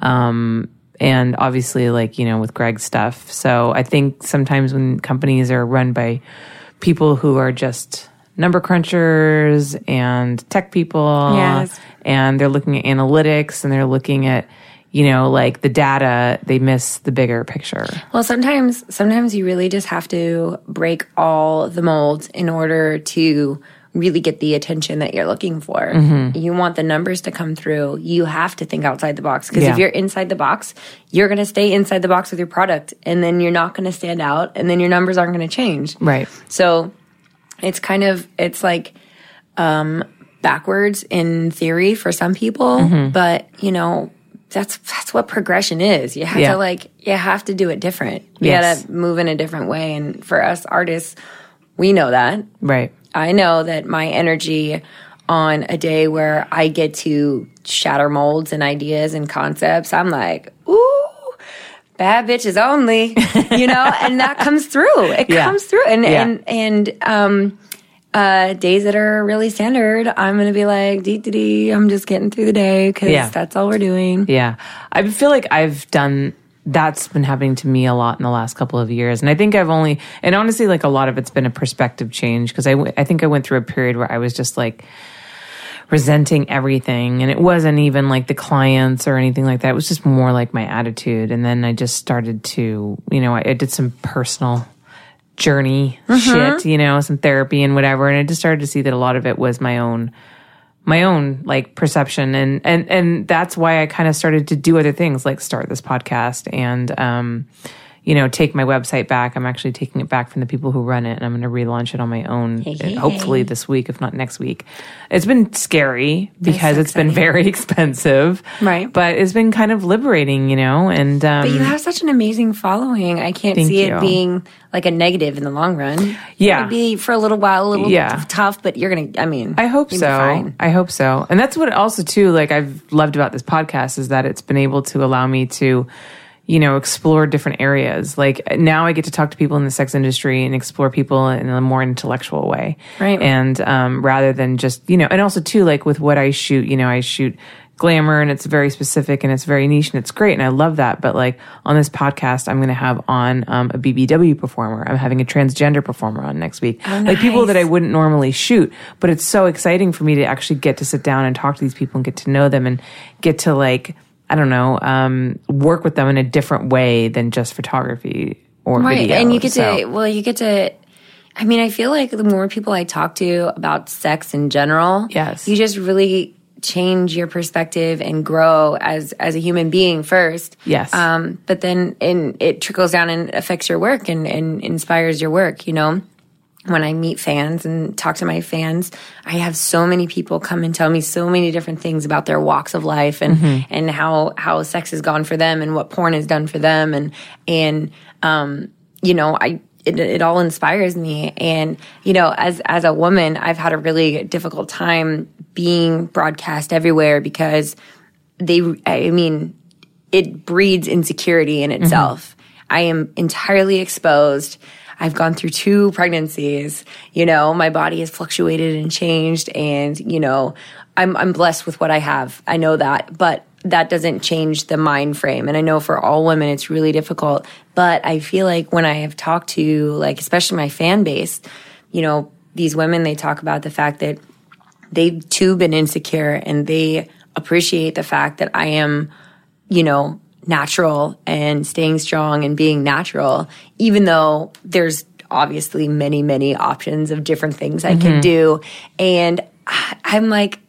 Um, and obviously, like, you know, with Greg's stuff. So I think sometimes when companies are run by people who are just number crunchers and tech people, Yes. and they're looking at analytics and they're looking at, you know, like the data, they miss the bigger picture. Well, sometimes sometimes you really just have to break all the molds in order to really get the attention that you're looking for. Mm-hmm. You want the numbers to come through. You have to think outside the box because Yeah. if you're inside the box, you're going to stay inside the box with your product and then you're not going to stand out and then your numbers aren't going to change. Right. So it's kind of it's like um backwards in theory for some people, Mm-hmm. but you know, that's that's what progression is. You have Yeah. to like you have to do it different. You Yes. gotta move in a different way. And for us artists, we know that. Right. I know that my energy on a day where I get to shatter molds and ideas and concepts, I'm like, ooh, bad bitches only, you know, and that comes through. It Yeah. comes through. And, Yeah. and, and, um, uh, days that are really standard, I'm going to be like, dee dee dee, I'm just getting through the day because Yeah. that's all we're doing. Yeah. I feel like I've done that's been happening to me a lot in the last couple of years. And I think I've only, and honestly, like a lot of it's been a perspective change because I, w- I think I went through a period where I was just like resenting everything. And it wasn't even like the clients or anything like that. It was just more like my attitude. And then I just started to, you know, I, I did some personal journey shit, you know, some therapy and whatever. And I just started to see that a lot of it was my own my own like perception and and and that's why I kind of started to do other things like start this podcast and um you know take my website back I'm actually taking it back from the people who run it and I'm going to relaunch it on my own Hey. hopefully this week if not next week it's been scary because so it's been very expensive Right. but it's been kind of liberating you know and um But you have such an amazing following. I can't see you. it being like a negative in the long run. Yeah. It'd be for a little while, a little Yeah. tough, but you're going to, I mean, I hope so. fine. I hope so. And that's what also too like I've loved about this podcast is that it's been able to allow me to you know explore different areas. Like now I get to talk to people in the sex industry and explore people in a more intellectual way. Right. And um rather than just, you know, and also too like with what I shoot, you know, I shoot glamour and it's very specific and it's very niche and it's great and I love that. But like on this podcast, I'm going to have on um, a BBW performer. I'm having a transgender performer on next week. Like people that I wouldn't normally shoot, but it's so exciting for me to actually get to sit down and talk to these people and get to know them and get to like, I don't know, um, work with them in a different way than just photography or right video. and you get So- to well you get to i mean i feel like the more people i talk to about sex in general Yes. you just really change your perspective and grow as as a human being first Yes. um but then and it trickles down and affects your work and and inspires your work you know when I meet fans and talk to my fans, I have so many people come and tell me so many different things about their walks of life and Mm-hmm. and how how sex has gone for them and what porn has done for them and and um you know I it, it all inspires me and you know as as a woman I've had a really difficult time being broadcast everywhere because they I mean it breeds insecurity in itself. I am entirely exposed. I've gone through two pregnancies. You know, my body has fluctuated and changed and, you know, I'm I'm blessed with what I have. I know that, but that doesn't change the mind frame. And I know for all women it's really difficult, but I feel like when I have talked to like especially my fan base, you know, these women they talk about the fact that they've too been insecure and they appreciate the fact that I am, you know, natural and staying strong and being natural, even though there's obviously many, many options of different things I can mm-hmm. do. And I'm like,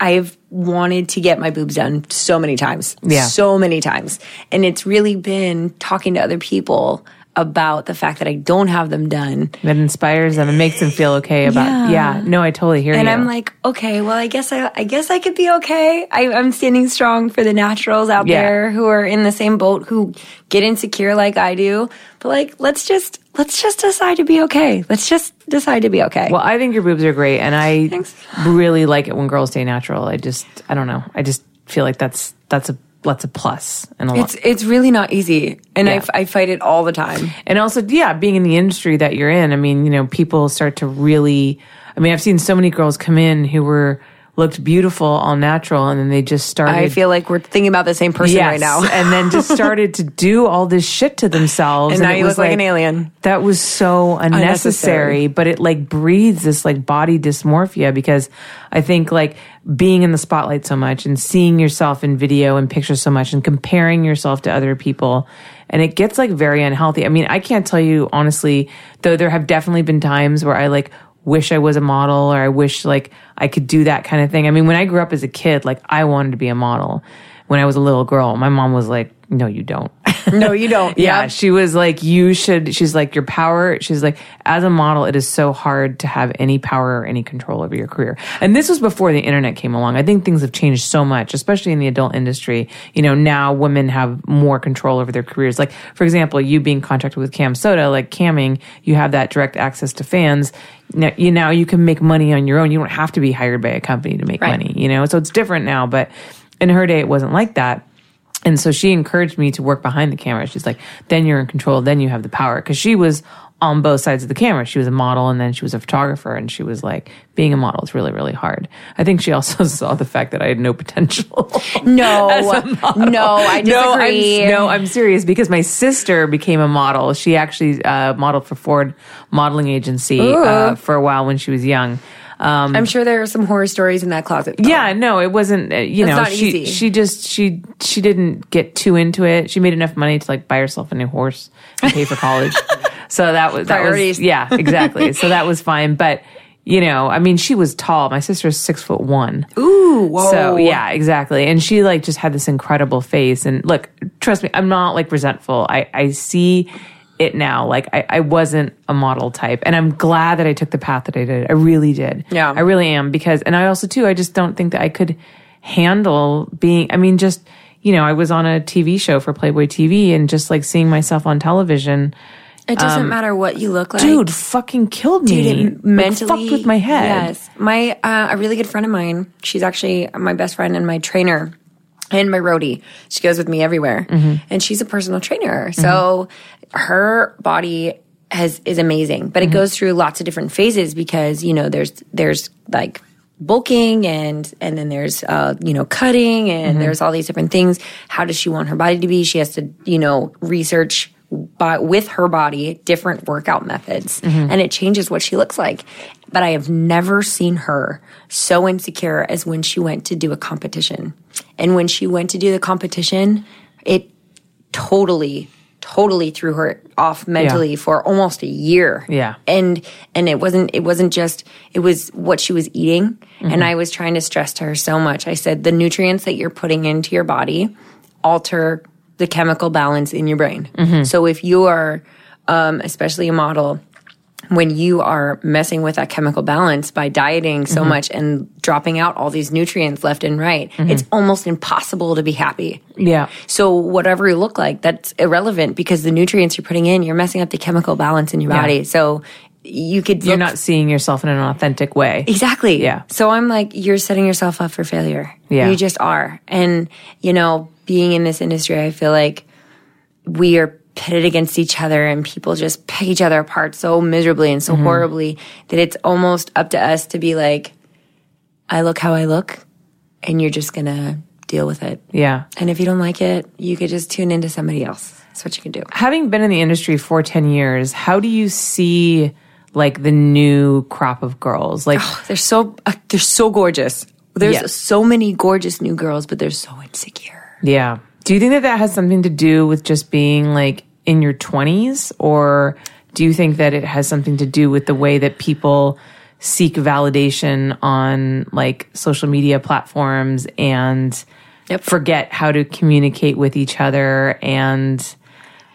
I've wanted to get my boobs done so many times. Yeah. So many times. And it's really been talking to other people about the fact that I don't have them done. that inspires them and makes them feel okay about. Yeah, Yeah. no, I totally hear And you. And I'm like, okay, well, I guess I, I guess I could be okay. I, I'm standing strong for the naturals out Yeah. there who are in the same boat, who get insecure like I do. But like, let's just let's just decide to be okay. Let's just decide to be okay. well, I think your boobs are great, and I Thanks. really like it when girls stay natural. I just, I don't know, I just feel like that's that's a that's a plus and a lot. it's it's really not easy, and Yeah. I f I fight it all the time. And also, yeah, being in the industry that you're in, I mean, you know, people start to really. I mean, I've seen so many girls come in who were looked beautiful, all natural, and then they just started. I feel like we're thinking about the same person Yes, right now. and then just started to do all this shit to themselves. And now it you was look like an alien. That was so unnecessary, Unnecessary. but it like breeds this like body dysmorphia because I think like being in the spotlight so much and seeing yourself in video and pictures so much and comparing yourself to other people and it gets like very unhealthy. I mean, I can't tell you honestly, though there have definitely been times where I like wish I was a model or I wish like I could do that kind of thing. I mean, when I grew up as a kid, like I wanted to be a model. When I was a little girl, my mom was like, "No, you don't." no, you don't. Yeah, she was like, you should. She's like, your power. She's like, as a model, it is so hard to have any power or any control over your career. And this was before the internet came along. I think things have changed so much, especially in the adult industry. You know, now women have more control over their careers. Like, for example, you being contracted with CamSoda, like camming, you have that direct access to fans. Now you, now you can make money on your own. You don't have to be hired by a company to make Right. money, you know? So it's different now, but in her day, it wasn't like that. And so she encouraged me to work behind the camera. She's like, then you're in control, then you have the power. Cause she was on both sides of the camera. She was a model and then she was a photographer. And she was like, being a model is really, really hard. I think she also saw the fact that I had no potential. No, no, I No, disagree. I'm, no, I'm serious because my sister became a model. She actually uh, modeled for Ford Modeling Agency uh, for a while when she was young. Um, I'm sure there are some horror stories in that closet. though. yeah, no, it wasn't. Uh, you It's know, not she easy. she just she she didn't get too into it. She made enough money to like buy herself a new horse and pay for college. so that was that was Priorities. yeah, exactly. so that was fine, but. You know, I mean, she was tall. My sister is six foot one. Ooh, whoa. So yeah, exactly. And she like just had this incredible face. And look, trust me, I'm not like resentful. I, I see it now. Like I, I wasn't a model type. And I'm glad that I took the path that I did. I really did. Yeah. I really am because and I also too, I just don't think that I could handle being I mean, just you know, I was on a TV show for Playboy TV and just like seeing myself on television. It doesn't matter what you look like. um, Dude, fucking killed me. Dude, it Like, mentally fucked with my head. Yes, my uh, a really good friend of mine. She's actually my best friend and my trainer and my roadie. She goes with me everywhere, Mm-hmm. and she's a personal trainer. So her body has is amazing, but it Mm-hmm. goes through lots of different phases because you know there's there's like bulking and and then there's uh you know cutting and Mm-hmm. there's all these different things how does she want her body to be she has to you know research by, with her body different workout methods Mm-hmm. and it changes what she looks like but i have never seen her so insecure as when she went to do a competition and when she went to do the competition it totally totally threw her off mentally for almost a year Yeah. and and it wasn't it wasn't just it was what she was eating Mm-hmm. and i was trying to stress to her so much i said the nutrients that you're putting into your body alter the chemical balance in your brain Mm-hmm. so if you are um, especially a model when you are messing with that chemical balance by dieting Mm-hmm. so much and dropping out all these nutrients left and right it's almost impossible to be happy Yeah. so whatever you look like, that's irrelevant because the nutrients you're putting in, you're messing up the chemical balance in your Yeah. body. So you could You're look- not seeing yourself in an authentic way. exactly. Yeah. So I'm like, you're setting yourself up for failure. Yeah. You just are. And you know, being in this industry, I feel like we are pitted against each other and people just pick each other apart so miserably and so horribly that it's almost up to us to be like, I look how I look and you're just gonna deal with it. Yeah. And if you don't like it, you could just tune into somebody else. That's what you can do. Having been in the industry for 10 years, how do you see like the new crop of girls? Like, They're so uh, they're so gorgeous. There's Yeah. so many gorgeous new girls, but they're so insecure. yeah. Do you think that that has something to do with just being like in your 20s? Or do you think that it has something to do with the way that people seek validation on like social media platforms and Yep. forget how to communicate with each other and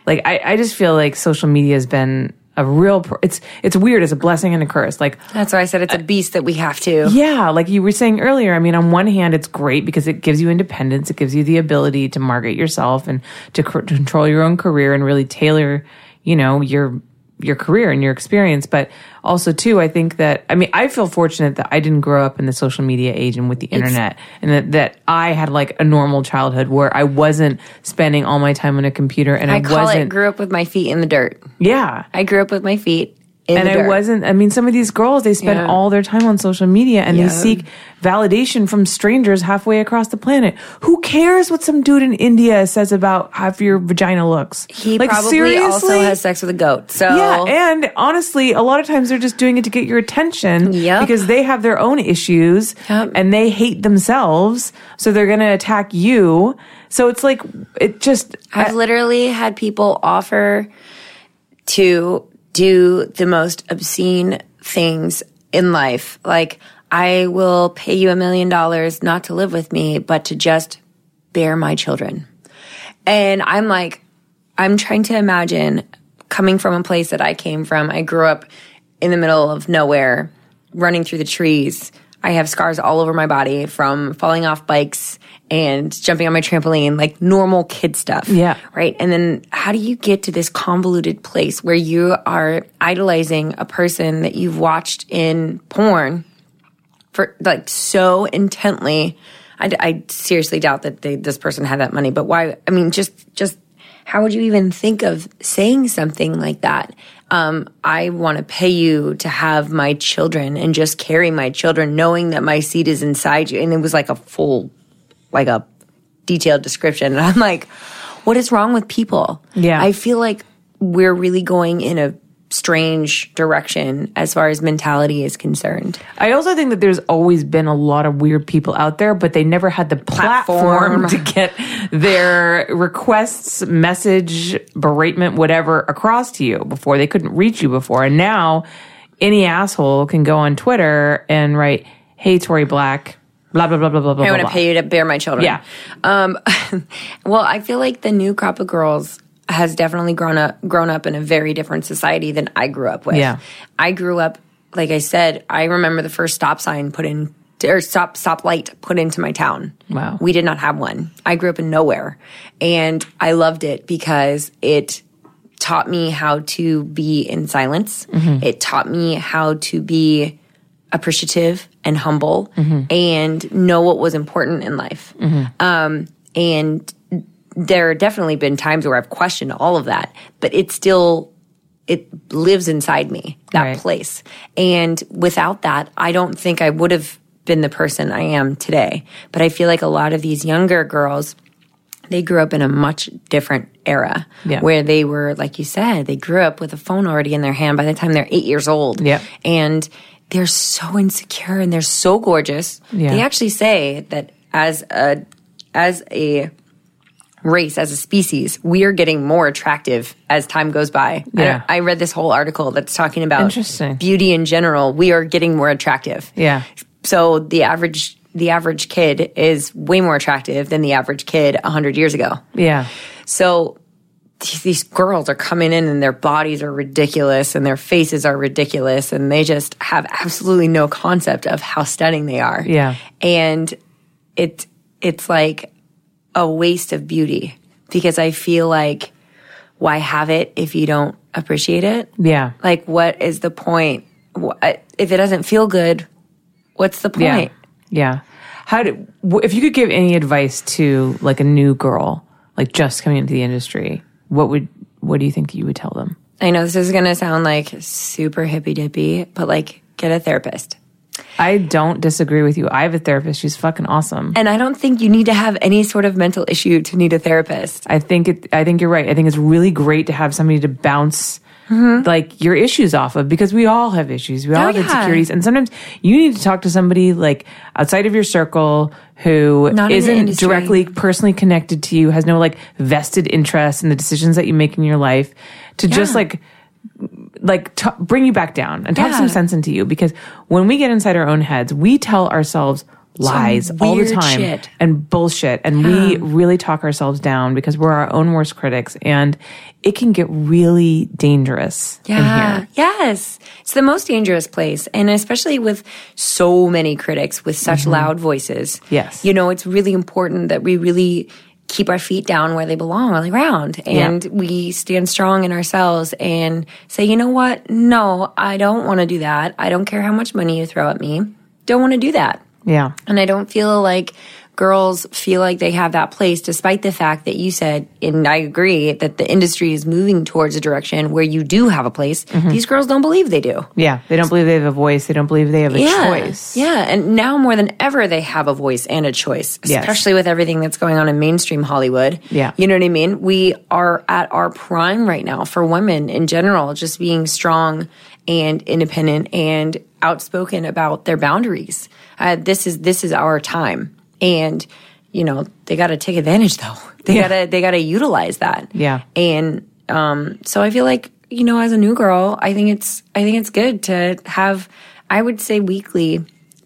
like I, I just feel like social media has been a real pr- it's it's weird it's a blessing and a curse like That's why I said it's a beast that we have to. yeah like you were saying earlier i mean on one hand it's great because it gives you independence it gives you the ability to market yourself and to c- control your own career and really tailor you know your your career and your experience but also too i think that i mean i feel fortunate that i didn't grow up in the social media age and with the internet and that, that i had like a normal childhood where i wasn't spending all my time on a computer and i, I wasn't it grew up with my feet in the dirt. yeah I grew up with my feet and I wasn't. I mean, some of these girls they spend Yeah. all their time on social media and Yeah. they seek validation from strangers halfway across the planet. Who cares what some dude in India says about how your vagina looks? He like probably seriously. also has sex with a goat. So yeah, and honestly, a lot of times they're just doing it to get your attention Yep. because they have their own issues Yep. and they hate themselves, so they're going to attack you. So it's like it just I've literally had people offer to do the most obscene things in life. Like, I will pay you a million dollars not to live with me, but to just bear my children. And I'm like, I'm trying to imagine coming from a place that I came from. I grew up in the middle of nowhere, running through the trees. I have scars all over my body from falling off bikes and jumping on my trampoline, like normal kid stuff. Yeah. Right. And then how do you get to this convoluted place where you are idolizing a person that you've watched in porn for like so intently? I, I seriously doubt that they, this person had that money, but why? I mean, just, just how would you even think of saying something like that? Um, I want to pay you to have my children and just carry my children, knowing that my seed is inside you. And it was like a full, like a detailed description. And I'm like, what is wrong with people? Yeah. I feel like we're really going in a strange direction as far as mentality is concerned. I also think that there's always been a lot of weird people out there, but they never had the platform, Platform. to get their requests, message, beratement, whatever across to you before. They couldn't reach you before. And now any asshole can go on Twitter and write, Hey, Tori Black, blah, blah, blah, blah, blah, blah. I want to pay you to bear my children. Yeah. Um, well, I feel like the new crop of girls has definitely grown up grown up in a very different society than I grew up with. Yeah. I grew up, like I said, I remember the first stop sign put in or stop stop light put into my town. Wow. We did not have one. I grew up in nowhere. And I loved it because it taught me how to be in silence. Mm-hmm. It taught me how to be appreciative and humble mm-hmm. and know what was important in life. Mm-hmm. Um, and there have definitely been times where I've questioned all of that, but it still it lives inside me that Right. place. And without that, I don't think I would have been the person I am today. But I feel like a lot of these younger girls they grew up in a much different era Yeah. where they were like you said they grew up with a phone already in their hand by the time they're 8 years old Yep. and they're so insecure and they're so gorgeous Yeah. they actually say that as a as a race as a species we are getting more attractive as time goes by I Yeah. I, read this whole article that's talking about Interesting. beauty in general we are getting more attractive Yeah. so the average the average kid is way more attractive than the average kid 100 years ago Yeah. so these, these girls are coming in and their bodies are ridiculous and their faces are ridiculous and they just have absolutely no concept of how stunning they are. Yeah. And it it's like a waste of beauty because I feel like why have it if you don't appreciate it? Yeah. Like what is the point? If it doesn't feel good, what's the point? Yeah. How do, if you could give any advice to like a new girl, like just coming into the industry, what would what do you think you would tell them? I know this is going to sound like super hippy dippy, but like get a therapist. I don't disagree with you. I have a therapist. She's fucking awesome. And I don't think you need to have any sort of mental issue to need a therapist. I think it. I think you're right. I think it's really great to have somebody to bounce like your issues off of because we all have issues. We all Mm-hmm. Oh, have yeah. insecurities, and sometimes you need to talk to somebody like outside of your circle who Not in the not industry. directly personally connected to you, has no like vested interest in the decisions that you make in your life, to just like like t- bring you back down and talk Yeah. some sense into you because when we get inside our own heads, we tell ourselves lies all the time shit. and bullshit and we really talk ourselves down because we're our own worst critics and it can get really dangerous in Yeah. here. Yes. It's the most dangerous place. And especially with so many critics with such loud voices. Mm-hmm. Yes. You know, it's really important that we really keep our feet down where they belong on the ground and we stand strong in ourselves and say, you know what? No, I don't want to do that. I don't care how much money you throw at me. Don't want to do that. Yeah. And I don't feel like girls feel like they have that place, despite the fact that you said, and I agree, that the industry is moving towards a direction where you do have a place. Mm-hmm. These girls don't believe they do. Yeah. They don't believe they have a voice. They don't believe they have a choice. Yeah. And now more than ever, they have a voice and a choice, Yes. especially with everything that's going on in mainstream Hollywood. Yeah. You know what I mean? We are at our prime right now for women in general, just being strong and independent and outspoken about their boundaries. Uh, this is, this is our time. And, you know, they got to take advantage though. They Yeah. gotta, they gotta utilize that. Yeah. And um, so I feel like you know, as a new girl, I think it's I think it's good to have. I would say weekly,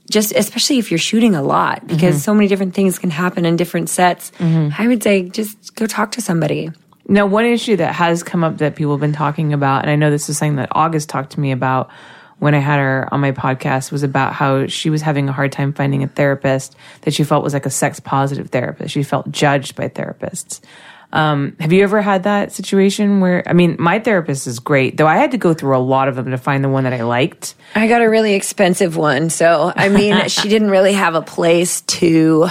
just especially if you're shooting a lot, because so many different things can happen in different sets. I would say just go talk to somebody. Now, one issue that has come up that people have been talking about, and I know this is something that August talked to me about when I had her on my podcast, was about how she was having a hard time finding a therapist that she felt was like a sex positive therapist. She felt judged by therapists. Um, have you ever had that situation where, I mean, my therapist is great, though I had to go through a lot of them to find the one that I liked. I got a really expensive one, so I mean, she didn't really have a place to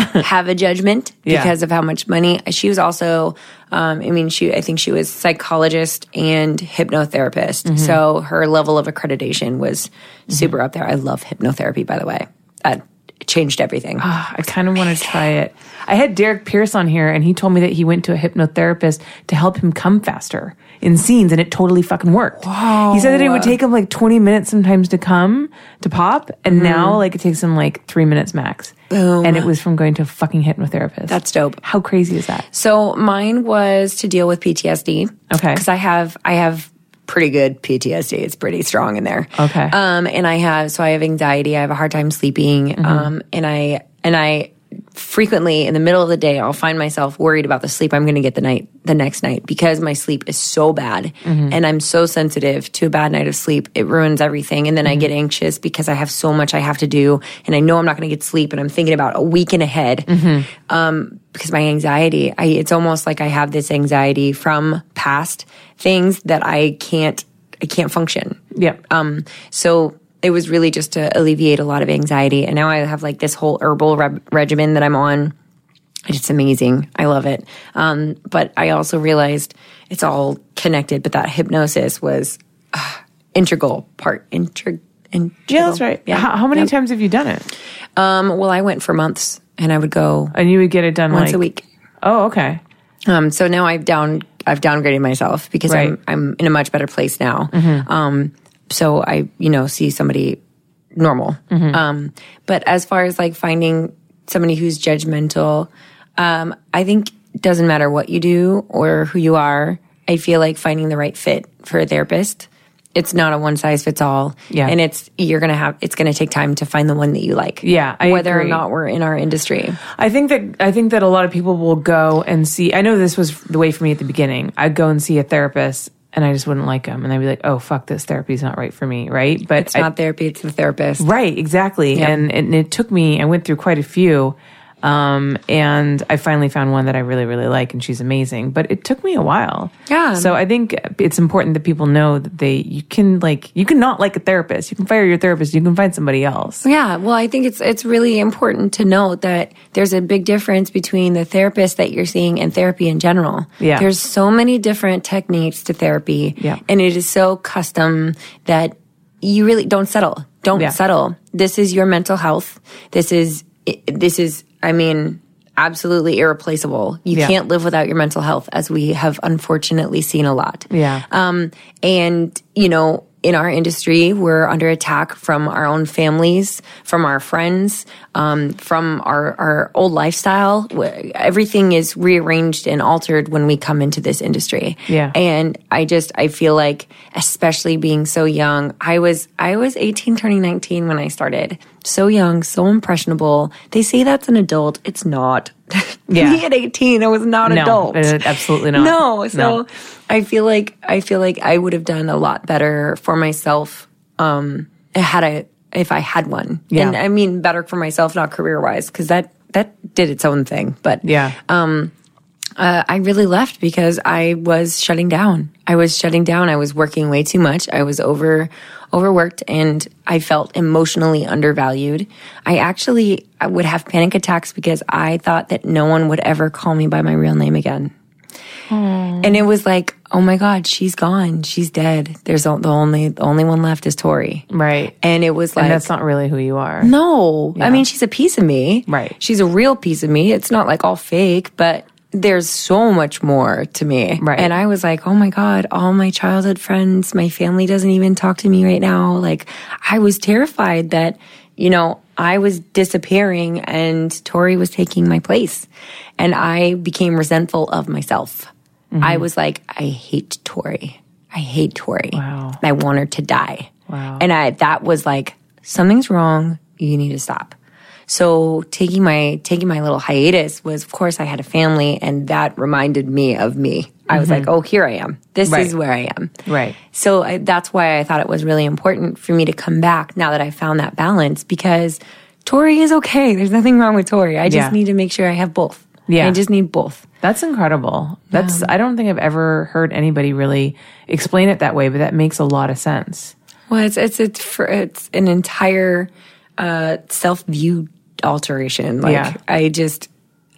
have a judgment Yeah. because of how much money. She was also um, i mean she i think she was psychologist and hypnotherapist. Mm-hmm. So her level of accreditation was mm-hmm. super up there. I love hypnotherapy by the way. That changed everything. Ah, I kind of want to try it. I had Derrick Pierce on here, and he told me that he went to a hypnotherapist to help him come faster in scenes, and it totally fucking worked. He said that it would take him like 20 minutes sometimes to come to pop, and now like it takes him like three minutes max. Boom. And it was from going to a fucking hypnotherapist. That's dope. How crazy is that? So mine was to deal with PTSD. Okay. Because I have I have pretty good PTSD. It's pretty strong in there. Okay. Um, and I have so I have anxiety. I have a hard time sleeping. Um, and I and I frequently in the middle of the day I'll find myself worried about the sleep I'm going to get the night the next night because my sleep is so bad and I'm so sensitive to a bad night of sleep. It ruins everything. And then I get anxious because I have so much I have to do and I know I'm not going to get sleep and I'm thinking about a weekend ahead um, because my anxiety, I, it's almost like I have this anxiety from past things that I can't, I can't function. yeah Um, so it was really just to alleviate a lot of anxiety. And now I have like this whole herbal re- regimen that I'm on. It's amazing. I love it. Um, but I also realized it's all connected, but that hypnosis was uh, integral part. Integ- integral. yeah, that's right. Yeah. How, how many Yep. times have you done it? Um, well, I went for months and I would go And you would get it done once like a week. Oh, okay. Um, so now I've down I've downgraded myself because Right. Mm-hmm. I'm I'm in a much better place now. Um, so I you know see somebody normal. Mm-hmm. Um, but as far as like finding somebody who's judgmental, um, I think it doesn't matter what you do or who you are. I feel like finding the right fit for a therapist. It's not a one size fits all. Yeah. And it's you're gonna have it's gonna take time to find the one that you like. Yeah, I whether agree. or not we're in our industry. I think that I think that a lot of people will go and see. I know this was the way for me at the beginning. I'd go and see a therapist, and I just wouldn't like them, and I'd be like, "Oh fuck, this therapy's not right for me." Right? But It's not therapy, it's the therapist. right, exactly. And, and it took me. I went through quite a few. Um, and I finally found one that I really, really like, and she's amazing. But it took me a while. Yeah. So I think it's important that people know that they you can like you can not like a therapist. You can fire your therapist. You can find somebody else. Yeah, well, I think it's it's really important to note that there's a big difference between the therapist that you're seeing and therapy in general. Yeah. There's so many different techniques to therapy. Yeah. And it is so custom that you really don't settle. Don't Yeah. settle. This is your mental health. This is this is I mean absolutely irreplaceable. You Yeah. can't live without your mental health as we have unfortunately seen a lot. Yeah. Um, and, you know, in our industry, we're under attack from our own families, from our friends, um, from our, our old lifestyle. Everything is rearranged and altered when we come into this industry. Yeah. And I just, I feel like, especially being so young, I was, I was 18 turning 19 when I started. So young, so impressionable. They say that's an adult. It's not. Yeah. Me at 18, I was not No, adult. uh, absolutely not. No. So No. I feel like I feel like I would have done a lot better for myself um had I if I had one. Yeah. And I mean better for myself, not career wise, because that that did its own thing. But Yeah. uh, I really left because I was shutting down. I was shutting down. I was working way too much. I was over overworked and I felt emotionally undervalued. I actually I would have panic attacks because I thought that no one would ever call me by my real name again. Hmm. And it was like, oh my God, she's gone. She's dead. There's the only the only one left is Tori. right. And it was like And that's not really who you are. no, I mean she's a piece of me. Right. She's a real piece of me. It's not like all fake, but there's so much more to me. Right. And I was like, oh my God, all my childhood friends, my family doesn't even talk to me right now. Like I was terrified that, you know, I was disappearing and Tori was taking my place. And I became resentful of myself. Mm-hmm. I was like, I hate Tori. I hate Tori. Wow. I want her to die. Wow. And I that was like something's wrong. You need to stop. So taking my taking my little hiatus was, of course, I had a family, and that reminded me of me. I was like, oh, here I am. This Mm-hmm. Right. is where I am. Right. So I, that's why I thought it was really important for me to come back now that I found that balance because Tori is okay. There's nothing wrong with Tori. I just Yeah. need to make sure I have both. Yeah. I just need both. That's incredible. That's I don't think I've ever heard anybody really explain it that way, but that makes a lot of sense. Well, it's it's it's for it's an entire uh, self view alteration. Like Yeah. I just,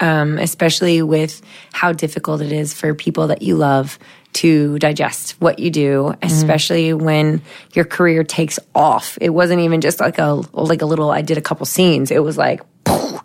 um, especially with how difficult it is for people that you love to digest what you do, especially when your career takes off. It wasn't even just like a like a little. I did a couple scenes. It was like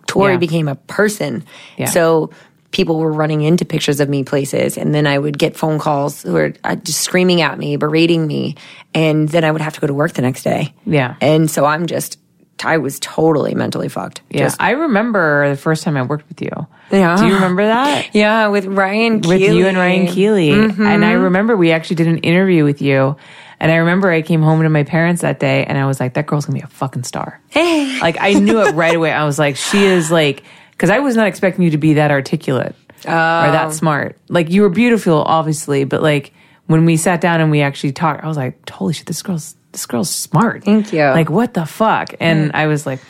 Tori Yeah. became a person. Yeah. So people were running into pictures of me places and then I would get phone calls who were uh, just screaming at me, berating me, and then I would have to go to work the next day. Yeah. And so I'm just I was totally mentally fucked. Yeah. Just- I remember the first time I worked with you. Yeah. Do you remember that? yeah, with Ryan with you and Ryan Keely. Mm-hmm. And I remember we actually did an interview with you. And I remember I came home to my parents that day and I was like, that girl's gonna be a fucking star. Hey. like I knew it right away. I was like, she is like, because I was not expecting you to be that articulate or Oh. that smart. Like you were beautiful, obviously, but like when we sat down and we actually talked, I was like, holy shit, this girl's this girl's smart. Thank you. Like what the fuck? And I was like,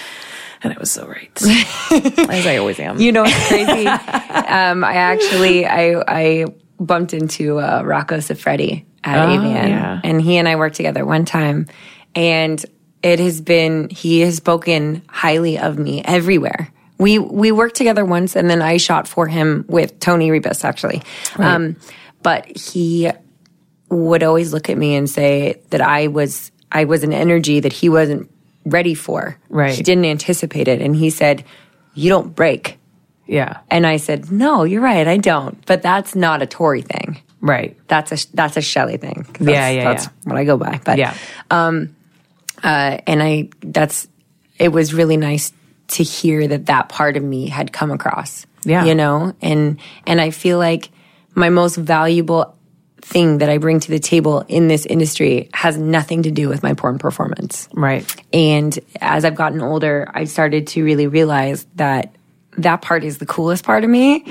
and I was so right, as I always am. You know, it's crazy. um, I actually I I bumped into uh, Rocco Siffredi at Oh, AVN, yeah. and he and I worked together one time, and it has been he has spoken highly of me everywhere. We we worked together once, and then I shot for him with Toni Ribas actually. Um, but he would always look at me and say that I was I was an energy that he wasn't ready for. Right. He didn't anticipate it, and he said, "You don't break." yeah, And I said, "No, you're right, I don't." But that's not a Tori thing. right. That's a that's a Shelley thing. 'Cause Yeah, that's, yeah, That's yeah. what I go by. But Yeah. um uh, and I that's it was really nice to hear that that part of me had come across. Yeah. you know, and and I feel like my most valuable thing that I bring to the table in this industry has nothing to do with my porn performance. Right. And as I've gotten older, I've started to really realize that that part is the coolest part of me,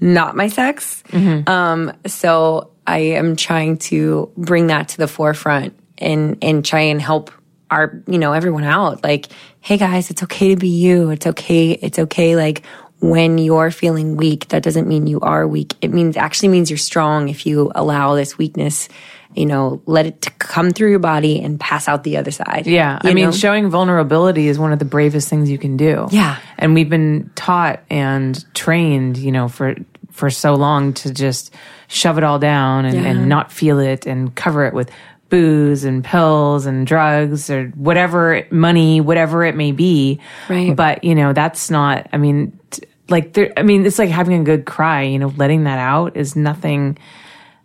not my sex. Um, so I am trying to bring that to the forefront and and try and help our, you know, everyone out. Like, hey guys, it's okay to be you. It's okay. It's okay. Like when you're feeling weak, that doesn't mean you are weak. It means actually means you're strong if you allow this weakness, you know, let it to come through your body and pass out the other side. Yeah. I mean, know? showing vulnerability is one of the bravest things you can do. Yeah. And we've been taught and trained, you know, for for so long to just shove it all down and, Yeah. and not feel it and cover it with booze and pills and drugs or whatever money, whatever it may be. Right. But, you know, that's not I mean t- like there I mean, it's like having a good cry, you know, letting that out is nothing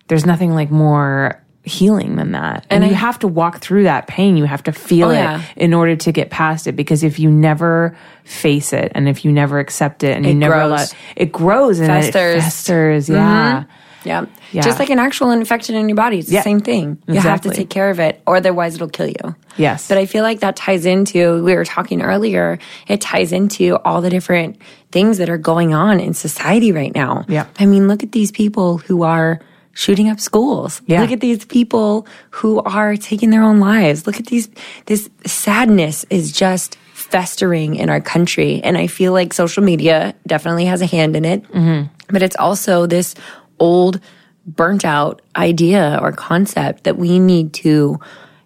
there's nothing like more healing than that. And, And you have to walk through that pain. You have to feel Oh, it yeah. in order to get past it. Because if you never face it and if you never accept it and you It never grows. allow it grows and Festers. Mm-hmm. it festers. Yeah. Yeah. Yeah. Just like an actual infection in your body. It's Yeah. the same thing. You have to take care of it or otherwise it'll kill you. Yes. But I feel like that ties into, we were talking earlier, it ties into all the different things that are going on in society right now. Yeah. I mean, look at these people who are shooting up schools. Yeah. Look at these people who are taking their own lives. Look at these, this sadness is just festering in our country. And I feel like social media definitely has a hand in it. Mm-hmm. But it's also this old, burnt out idea or concept that we need to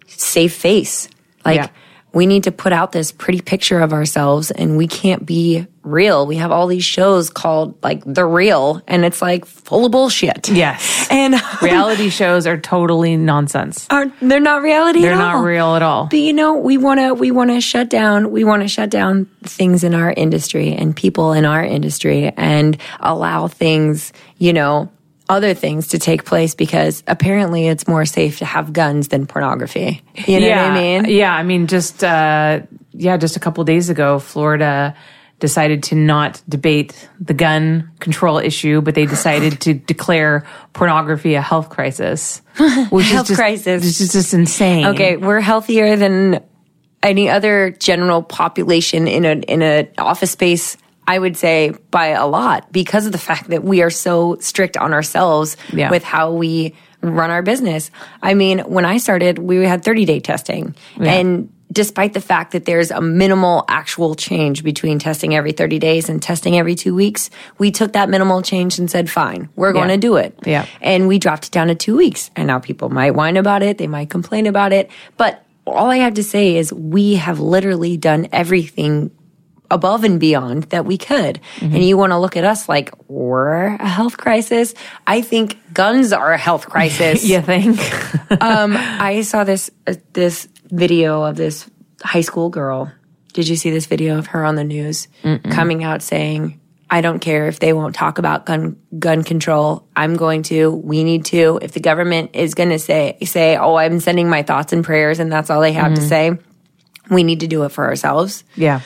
save face. Like, Yeah. we need to put out this pretty picture of ourselves and we can't be real. We have all these shows called like The Real and it's like full of bullshit. Yes. And um, Reality shows are totally nonsense. are they're not reality They're not all. real at all. But you know, we want to we want to shut down we want to shut down things in our industry and people in our industry and allow things, you know, other things to take place because apparently it's more safe to have guns than pornography. You know yeah, what I mean? Yeah, I mean, just uh, yeah, just a couple days ago, Florida decided to not debate the gun control issue, but they decided to declare pornography a health crisis, which Health is just, crisis. This is just insane. Okay, we're healthier than any other general population in a in a office space. I would say by a lot because of the fact that we are so strict on ourselves Yeah. with how we run our business. I mean, when I started, we had 30 day testing and despite the fact that there's a minimal actual change between testing every 30 days and testing every two weeks, we took that minimal change and said, fine, we're going Yeah. to do it. Yeah. And we dropped it down to two weeks. And now people might whine about it. They might complain about it. But all I have to say is we have literally done everything above and beyond that we could. And you want to look at us like we're a health crisis. I think guns are a health crisis. You think? Um, I saw this uh, this video of this high school girl. Did you see this video of her on the news coming out saying, "I don't care if they won't talk about gun gun control. I'm going to. We need to. If the government is going to say say, oh, I'm sending my thoughts and prayers, and that's all they have to say." We need to do it for ourselves yeah.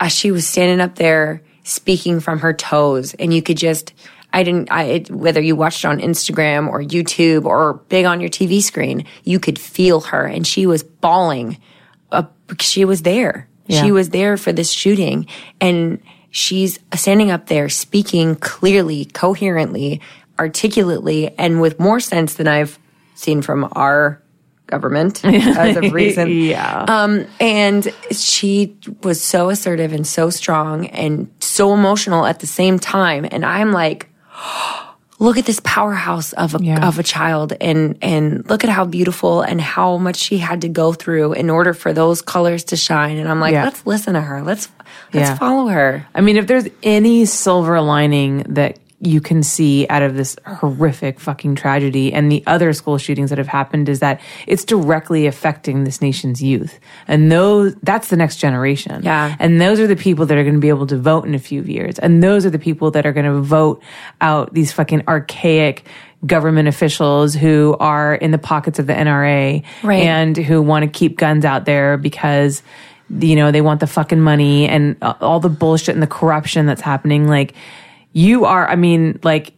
As she was standing up there speaking from her toes. And you could just i didn't i it, whether you watched it on instagram or youtube or big on your tv screen you could feel her. And she was bawling. Uh, she was there. Yeah. she was there for this shooting. And she's standing up there speaking clearly coherently articulately and with more sense than i've seen from our government as of recent Yeah. um, and she was so assertive and so strong and so emotional at the same time. And I'm like, look at this powerhouse of a, Yeah. of a child and, and look at how beautiful and how much she had to go through in order for those colors to shine. And I'm like, Yeah. let's listen to her. Let's, let's Yeah. follow her. I mean, if there's any silver lining that you can see out of this horrific fucking tragedy and the other school shootings that have happened is that it's directly affecting this nation's youth. And those, that's the next generation. Yeah. And those are the people that are going to be able to vote in a few years. And those are the people that are going to vote out these fucking archaic government officials who are in the pockets of the NRA Right. and who want to keep guns out there because you know they want the fucking money and all the bullshit and the corruption that's happening like you are i mean like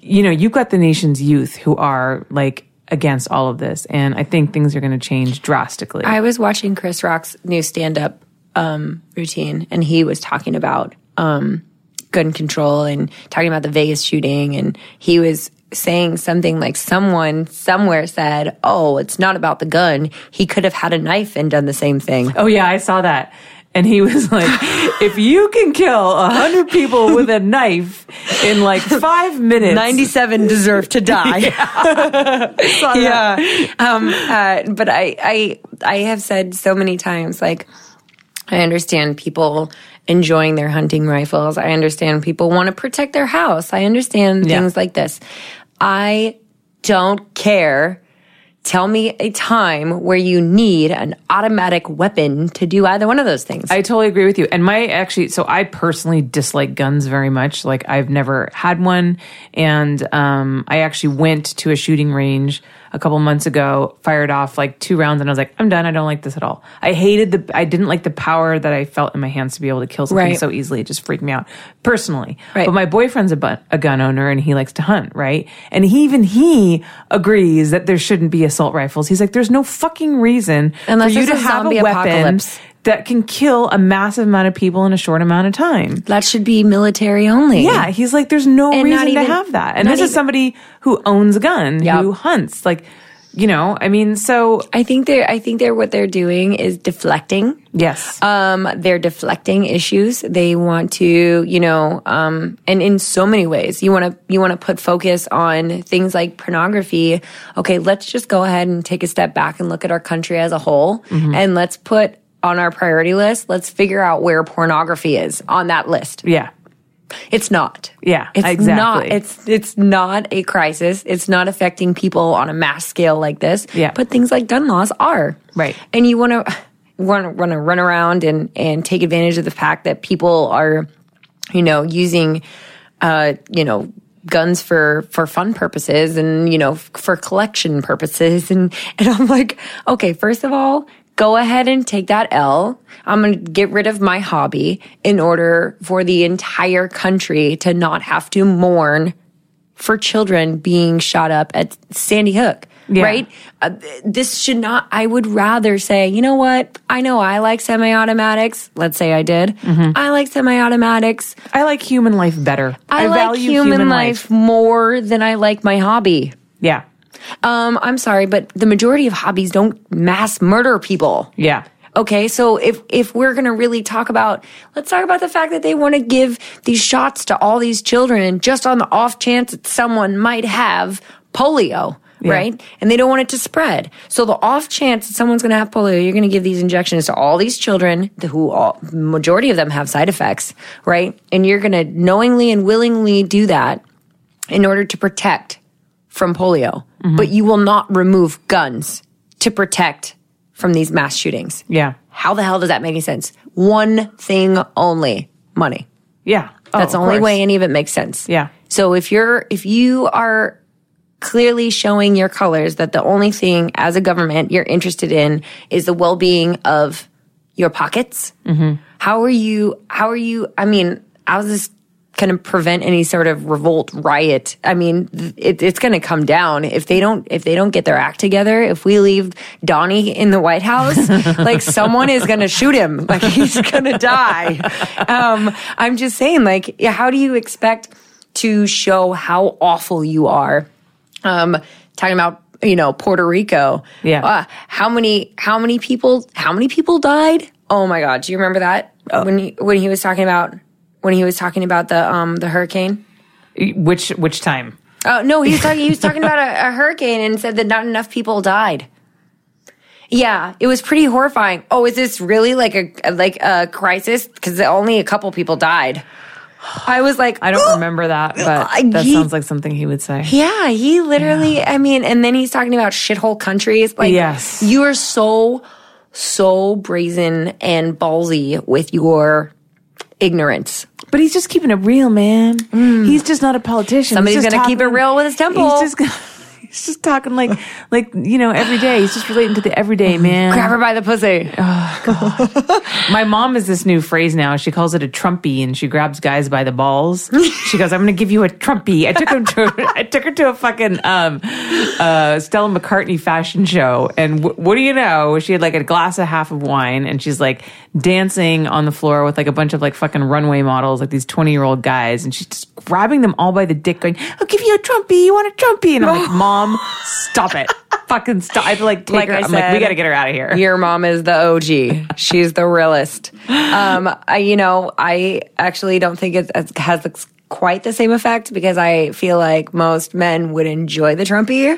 you know you've got the nation's youth who are like against all of this and i think things are going to change drastically I was watching Chris Rock's new stand up um, routine, and he was talking about um, gun control and talking about the Vegas shooting. And he was saying something like someone somewhere said, "Oh, it's not about the gun. He could have had a knife and done the same thing." Oh yeah, I saw that. And he was like, if you can kill a hundred people with a knife in like five minutes, 97 deserve to die. yeah. Um, uh, but I, I, I have said so many times, like, I understand people enjoying their hunting rifles. I understand people want to protect their house. I understand Yeah. things like this. I don't care. Tell me a time where you need an automatic weapon to do either one of those things. I totally agree with you. And my actually, so I personally dislike guns very much. Like I've never had one, and um, I actually went to a shooting range a couple months ago, fired off like two rounds, and I was like, I'm done. I don't like this at all. I hated the, I didn't like the power that I felt in my hands to be able to kill something Right. so easily. It just freaked me out personally. Right. But my boyfriend's a, bu- a gun owner, and he likes to hunt, right? And he even he agrees that there shouldn't be assault rifles. He's like, there's no fucking reason Unless for you to have a weapon apocalypse. That can kill a massive amount of people in a short amount of time. that should be military only. Yeah, he's like, there's no And reason even- to have that. And this is somebody who owns a gun, Yep. who hunts. Like, you know, I mean, so I think they're, I think they're, what they're doing is deflecting. yes, Um, they're deflecting issues. They want to, you know, um, and in so many ways, you want to, you want to put focus on things like pornography. Okay, let's just go ahead and take a step back and look at our country as a whole, Mm-hmm. and let's put on our priority list. Let's figure out where pornography is on that list. yeah, It's not. Yeah, it's exactly. not. It's it's not a crisis. It's not affecting people on a mass scale like this. Yeah. but things like gun laws are Right. and you want to want to run around and and take advantage of the fact that people are, you know, using, uh, you know. Guns for for fun purposes and you know f- for collection purposes and and I'm like okay first of all go ahead and take that L I'm going to get rid of my hobby in order for the entire country to not have to mourn for children being shot up at Sandy Hook, Yeah. right? Uh, this should not, I would rather say, you know what? I know I like semi automatics. Let's say I did. I like semi automatics. I like human life better. I, like human, life, more than I like my hobby. Yeah, Um, I'm sorry, but the majority of hobbies don't mass murder people. yeah, Okay, so if if we're gonna really talk about, let's talk about the fact that they want to give these shots to all these children and just on the off chance that someone might have polio, right? And they don't want it to spread. So the off chance that someone's gonna have polio, you're gonna give these injections to all these children who all, majority of them have side effects, right? And you're gonna knowingly and willingly do that in order to protect from polio, but you will not remove guns to protect from these mass shootings. yeah, How the hell does that make any sense? One thing only money. yeah. Oh, That's the only course. way any of it makes sense. Yeah. So if you're, if you are clearly showing your colors that the only thing as a government you're interested in is the well being of your pockets, Mm-hmm. how are you, how are you, I mean, I was this going to prevent any sort of revolt riot? I mean, it, it's going to come down if they don't, if they don't get their act together, if we leave Donnie in the White House, like someone is going to shoot him, like he's going to die. Um, I'm just saying, like, how do you expect to show how awful you are? Um, talking about you know Puerto Rico. Yeah. Uh, how many how many people how many people died? Oh my God! Do you remember that when he, when he was talking about when he was talking about the um the hurricane? Which which time? Oh no, he was talking he was talking about a, a hurricane and said that not enough people died. Yeah, it was pretty horrifying. Oh, is this really like a like a crisis? Because only a couple people died. I was like, I don't remember that, but that he- sounds like something he would say. Yeah, he literally, I mean, and then he's talking about shithole countries. Like, Yes. you are so, so brazen and ballsy with your ignorance. But he's just keeping it real, man. Mm. He's just not a politician. Somebody's He's gonna keep it real with his temple. He's just gonna, He's just talking like, like you know, every day. He's just relating to the everyday man. Grab her by the pussy. My mom has this new phrase now. She calls it a Trumpy, and she grabs guys by the balls. She goes, "I'm going to give you a Trumpy." I took him to, I took her to a fucking um, uh, Stella McCartney fashion show, and w- what do you know? She had like a glass and a half of wine, and she's like dancing on the floor with like a bunch of like fucking runway models, like these 20 year old guys, and she's just grabbing them all by the dick, going, "I'll give you a Trumpy. You want a Trumpy?" And I'm like, "Mom, stop it." Fucking stop! I had to like take Like her. I I'm like, we got to get her out of here. Your mom is the OG. She's the realest. Um, I, you know, I actually don't think it it has the- quite the same effect because I feel like most men would enjoy the Trumpy,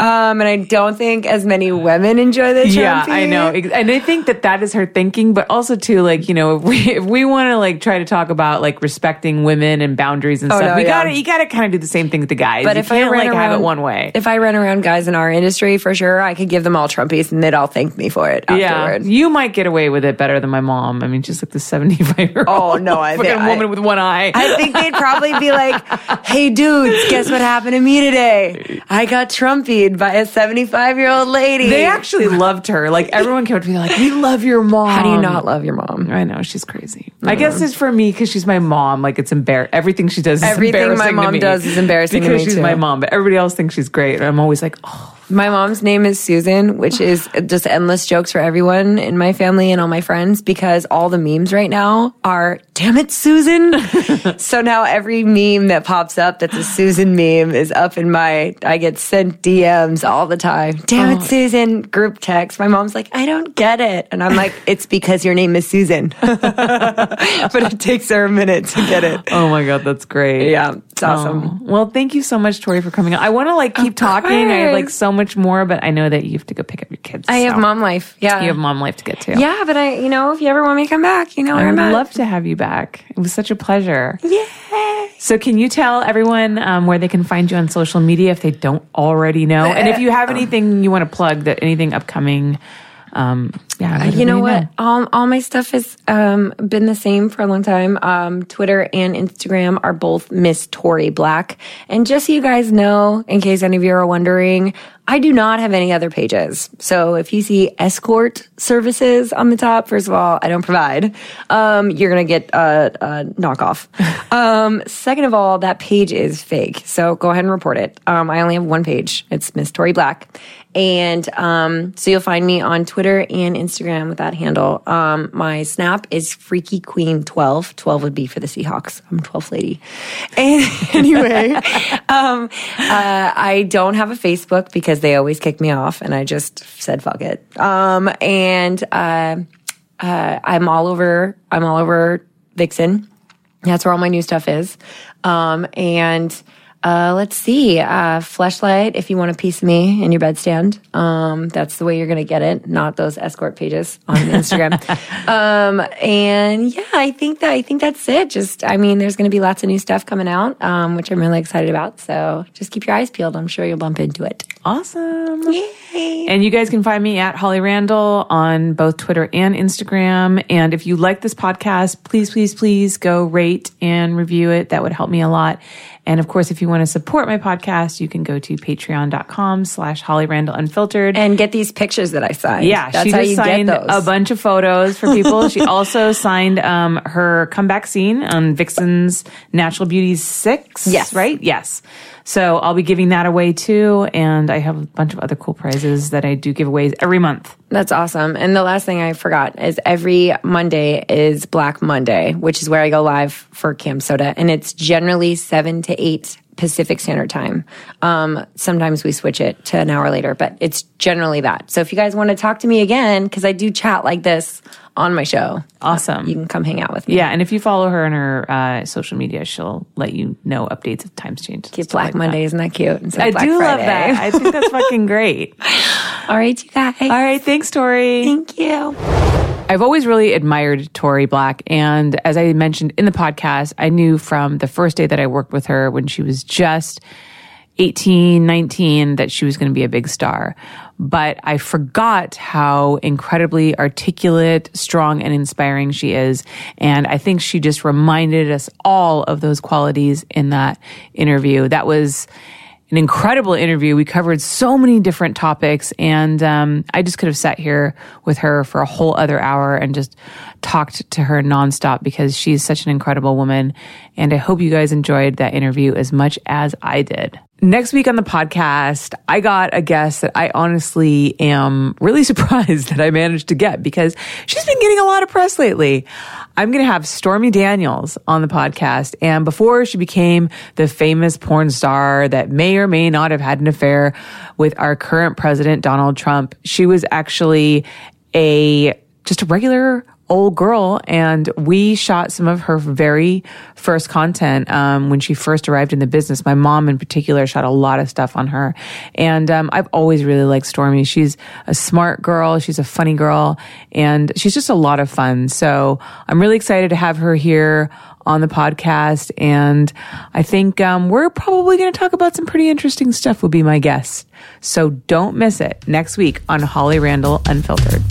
um, and I don't think as many women enjoy the Trumpy. Yeah, I know, and I think that that is her thinking. But also, too, like you know, if we if we want to like try to talk about like respecting women and boundaries and Oh, stuff, no, we yeah. gotta you gotta kind of do the same thing with the guys. But you if I can't ran like around, have it one way. if I ran around guys in our industry, for sure, I could give them all Trumpies and they'd all thank me for it yeah, you might get away with it better than my mom. I mean, she's like the seventy-five year old. Oh, no, I fucking think I- woman with one eye. I think they'd probably be like, "Hey, dudes, guess what happened to me today? I got Trumpied by a seventy-five-year-old lady." they actually loved her. Like everyone came up to me like, "We love your mom." How do you not love your mom? I know she's crazy. I guess it's for me because she's my mom. Like it's embarrassing. Everything she does, is Everything my mom does is embarrassing to because me, she's too. my mom. But everybody else thinks she's great. And I'm always like, oh, My mom's name is Susan, which is just endless jokes for everyone in my family and all my friends because all the memes right now are, damn it, Susan. so now every meme that pops up that's a Susan meme is up in my, I get sent DMs all the time. Damn it, oh. Susan, group text. My mom's like, I don't get it. And I'm like, it's because your name is Susan. but it takes her a minute to get it. oh my god, that's great. Yeah, it's awesome. Oh. Well, thank you so much, Tori, for coming on. I want to like keep talking. I have like so much more, but I know that you have to go pick up your kids. I have mom life. Yeah. You have mom life to get to. Yeah, but I, you know, if you ever want me to come back, you know I would at. love to have you back. It was such a pleasure. Yeah. So, can you tell everyone um, where they can find you on social media if they don't already know? And if you have anything you want to plug, that anything upcoming, um, yeah, Uh, You know what? All, all my stuff has um, been the same for a long time. Um, Twitter and Instagram are both Miss Tori Black. And just so you guys know, in case any of you are wondering, I do not have any other pages. So if you see escort services on the top, first of all, I don't provide. Um, you're going to get a, a knockoff. um, second of all, that page is fake. So go ahead and report it. Um, I only have one page. It's Miss Tori Black. And um, so you'll find me on Twitter and Instagram with that handle. Um, my snap is Freaky Queen 12. 12 would be for the Seahawks. I'm a 12th lady. And anyway, um, uh, I don't have a Facebook because they always kick me off, and I just said fuck it. Um, and uh, uh, I'm all over. I'm all over Vixen. That's where all my new stuff is. Um, and uh, let's see, uh, Fleshlight. If you want a piece of me in your bedstand, um, that's the way you're gonna get it. Not those escort pages on Instagram. um, and yeah, I think that I think that's it. Just, I mean, there's gonna be lots of new stuff coming out, um, which I'm really excited about. So just keep your eyes peeled. I'm sure you'll bump into it. Awesome. And you guys can find me at Holly Randall on both Twitter and Instagram. And if you like this podcast, please, please, please go rate and review it. That would help me a lot. And of course, if you want to support my podcast, you can go to patreon.com slash Holly Randall Unfiltered. And get these pictures that I signed. Yeah, that's she how you signed get those. a bunch of photos for people. she also signed um, her comeback scene on Vixen's Natural Beauty 6. Yes. Right? Yes. So I'll be giving that away too. And I have a bunch of other cool prizes that I do giveaways every month. That's awesome. And the last thing I forgot is every Monday is Black Monday, which is where I go live for CamSoda. And it's generally 7 to 8 Pacific Standard Time. Um, sometimes we switch it to an hour later, but it's generally that. So if you guys want to talk to me again, because I do chat like this on my show, Awesome. you can come hang out with me. yeah. And if you follow her on her uh, social media, she'll let you know updates if times change. It's Black Monday, isn't that cute? I Black do love that. I think that's fucking great. All right, you guys. All right. Thanks, Tori. Thank you. I've always really admired Tori Black. And as I mentioned in the podcast, I knew from the first day that I worked with her when she was just 18, 19, that she was going to be a big star. But I forgot how incredibly articulate, strong, and inspiring she is. And I think she just reminded us all of those qualities in that interview. That was an incredible interview. We covered so many different topics, and um, I just could have sat here with her for a whole other hour and just talked to her nonstop because she's such an incredible woman. And I hope you guys enjoyed that interview as much as I did. Next week on the podcast, I got a guest that I honestly am really surprised that I managed to get because she's been getting a lot of press lately. I'm going to have Stormy Daniels on the podcast. And before she became the famous porn star that may or may not have had an affair with our current president, Donald Trump, she was actually a just a regular old girl and we shot some of her very first content um, when she first arrived in the business. My mom in particular shot a lot of stuff on her. And um, i've always really liked stormy. She's a smart girl. She's a funny girl. And she's just a lot of fun. So i'm really excited to have her here on the podcast. And i think um, we're probably going to talk about some pretty interesting stuff will be my guess. So don't miss it. Next week on holly randall unfiltered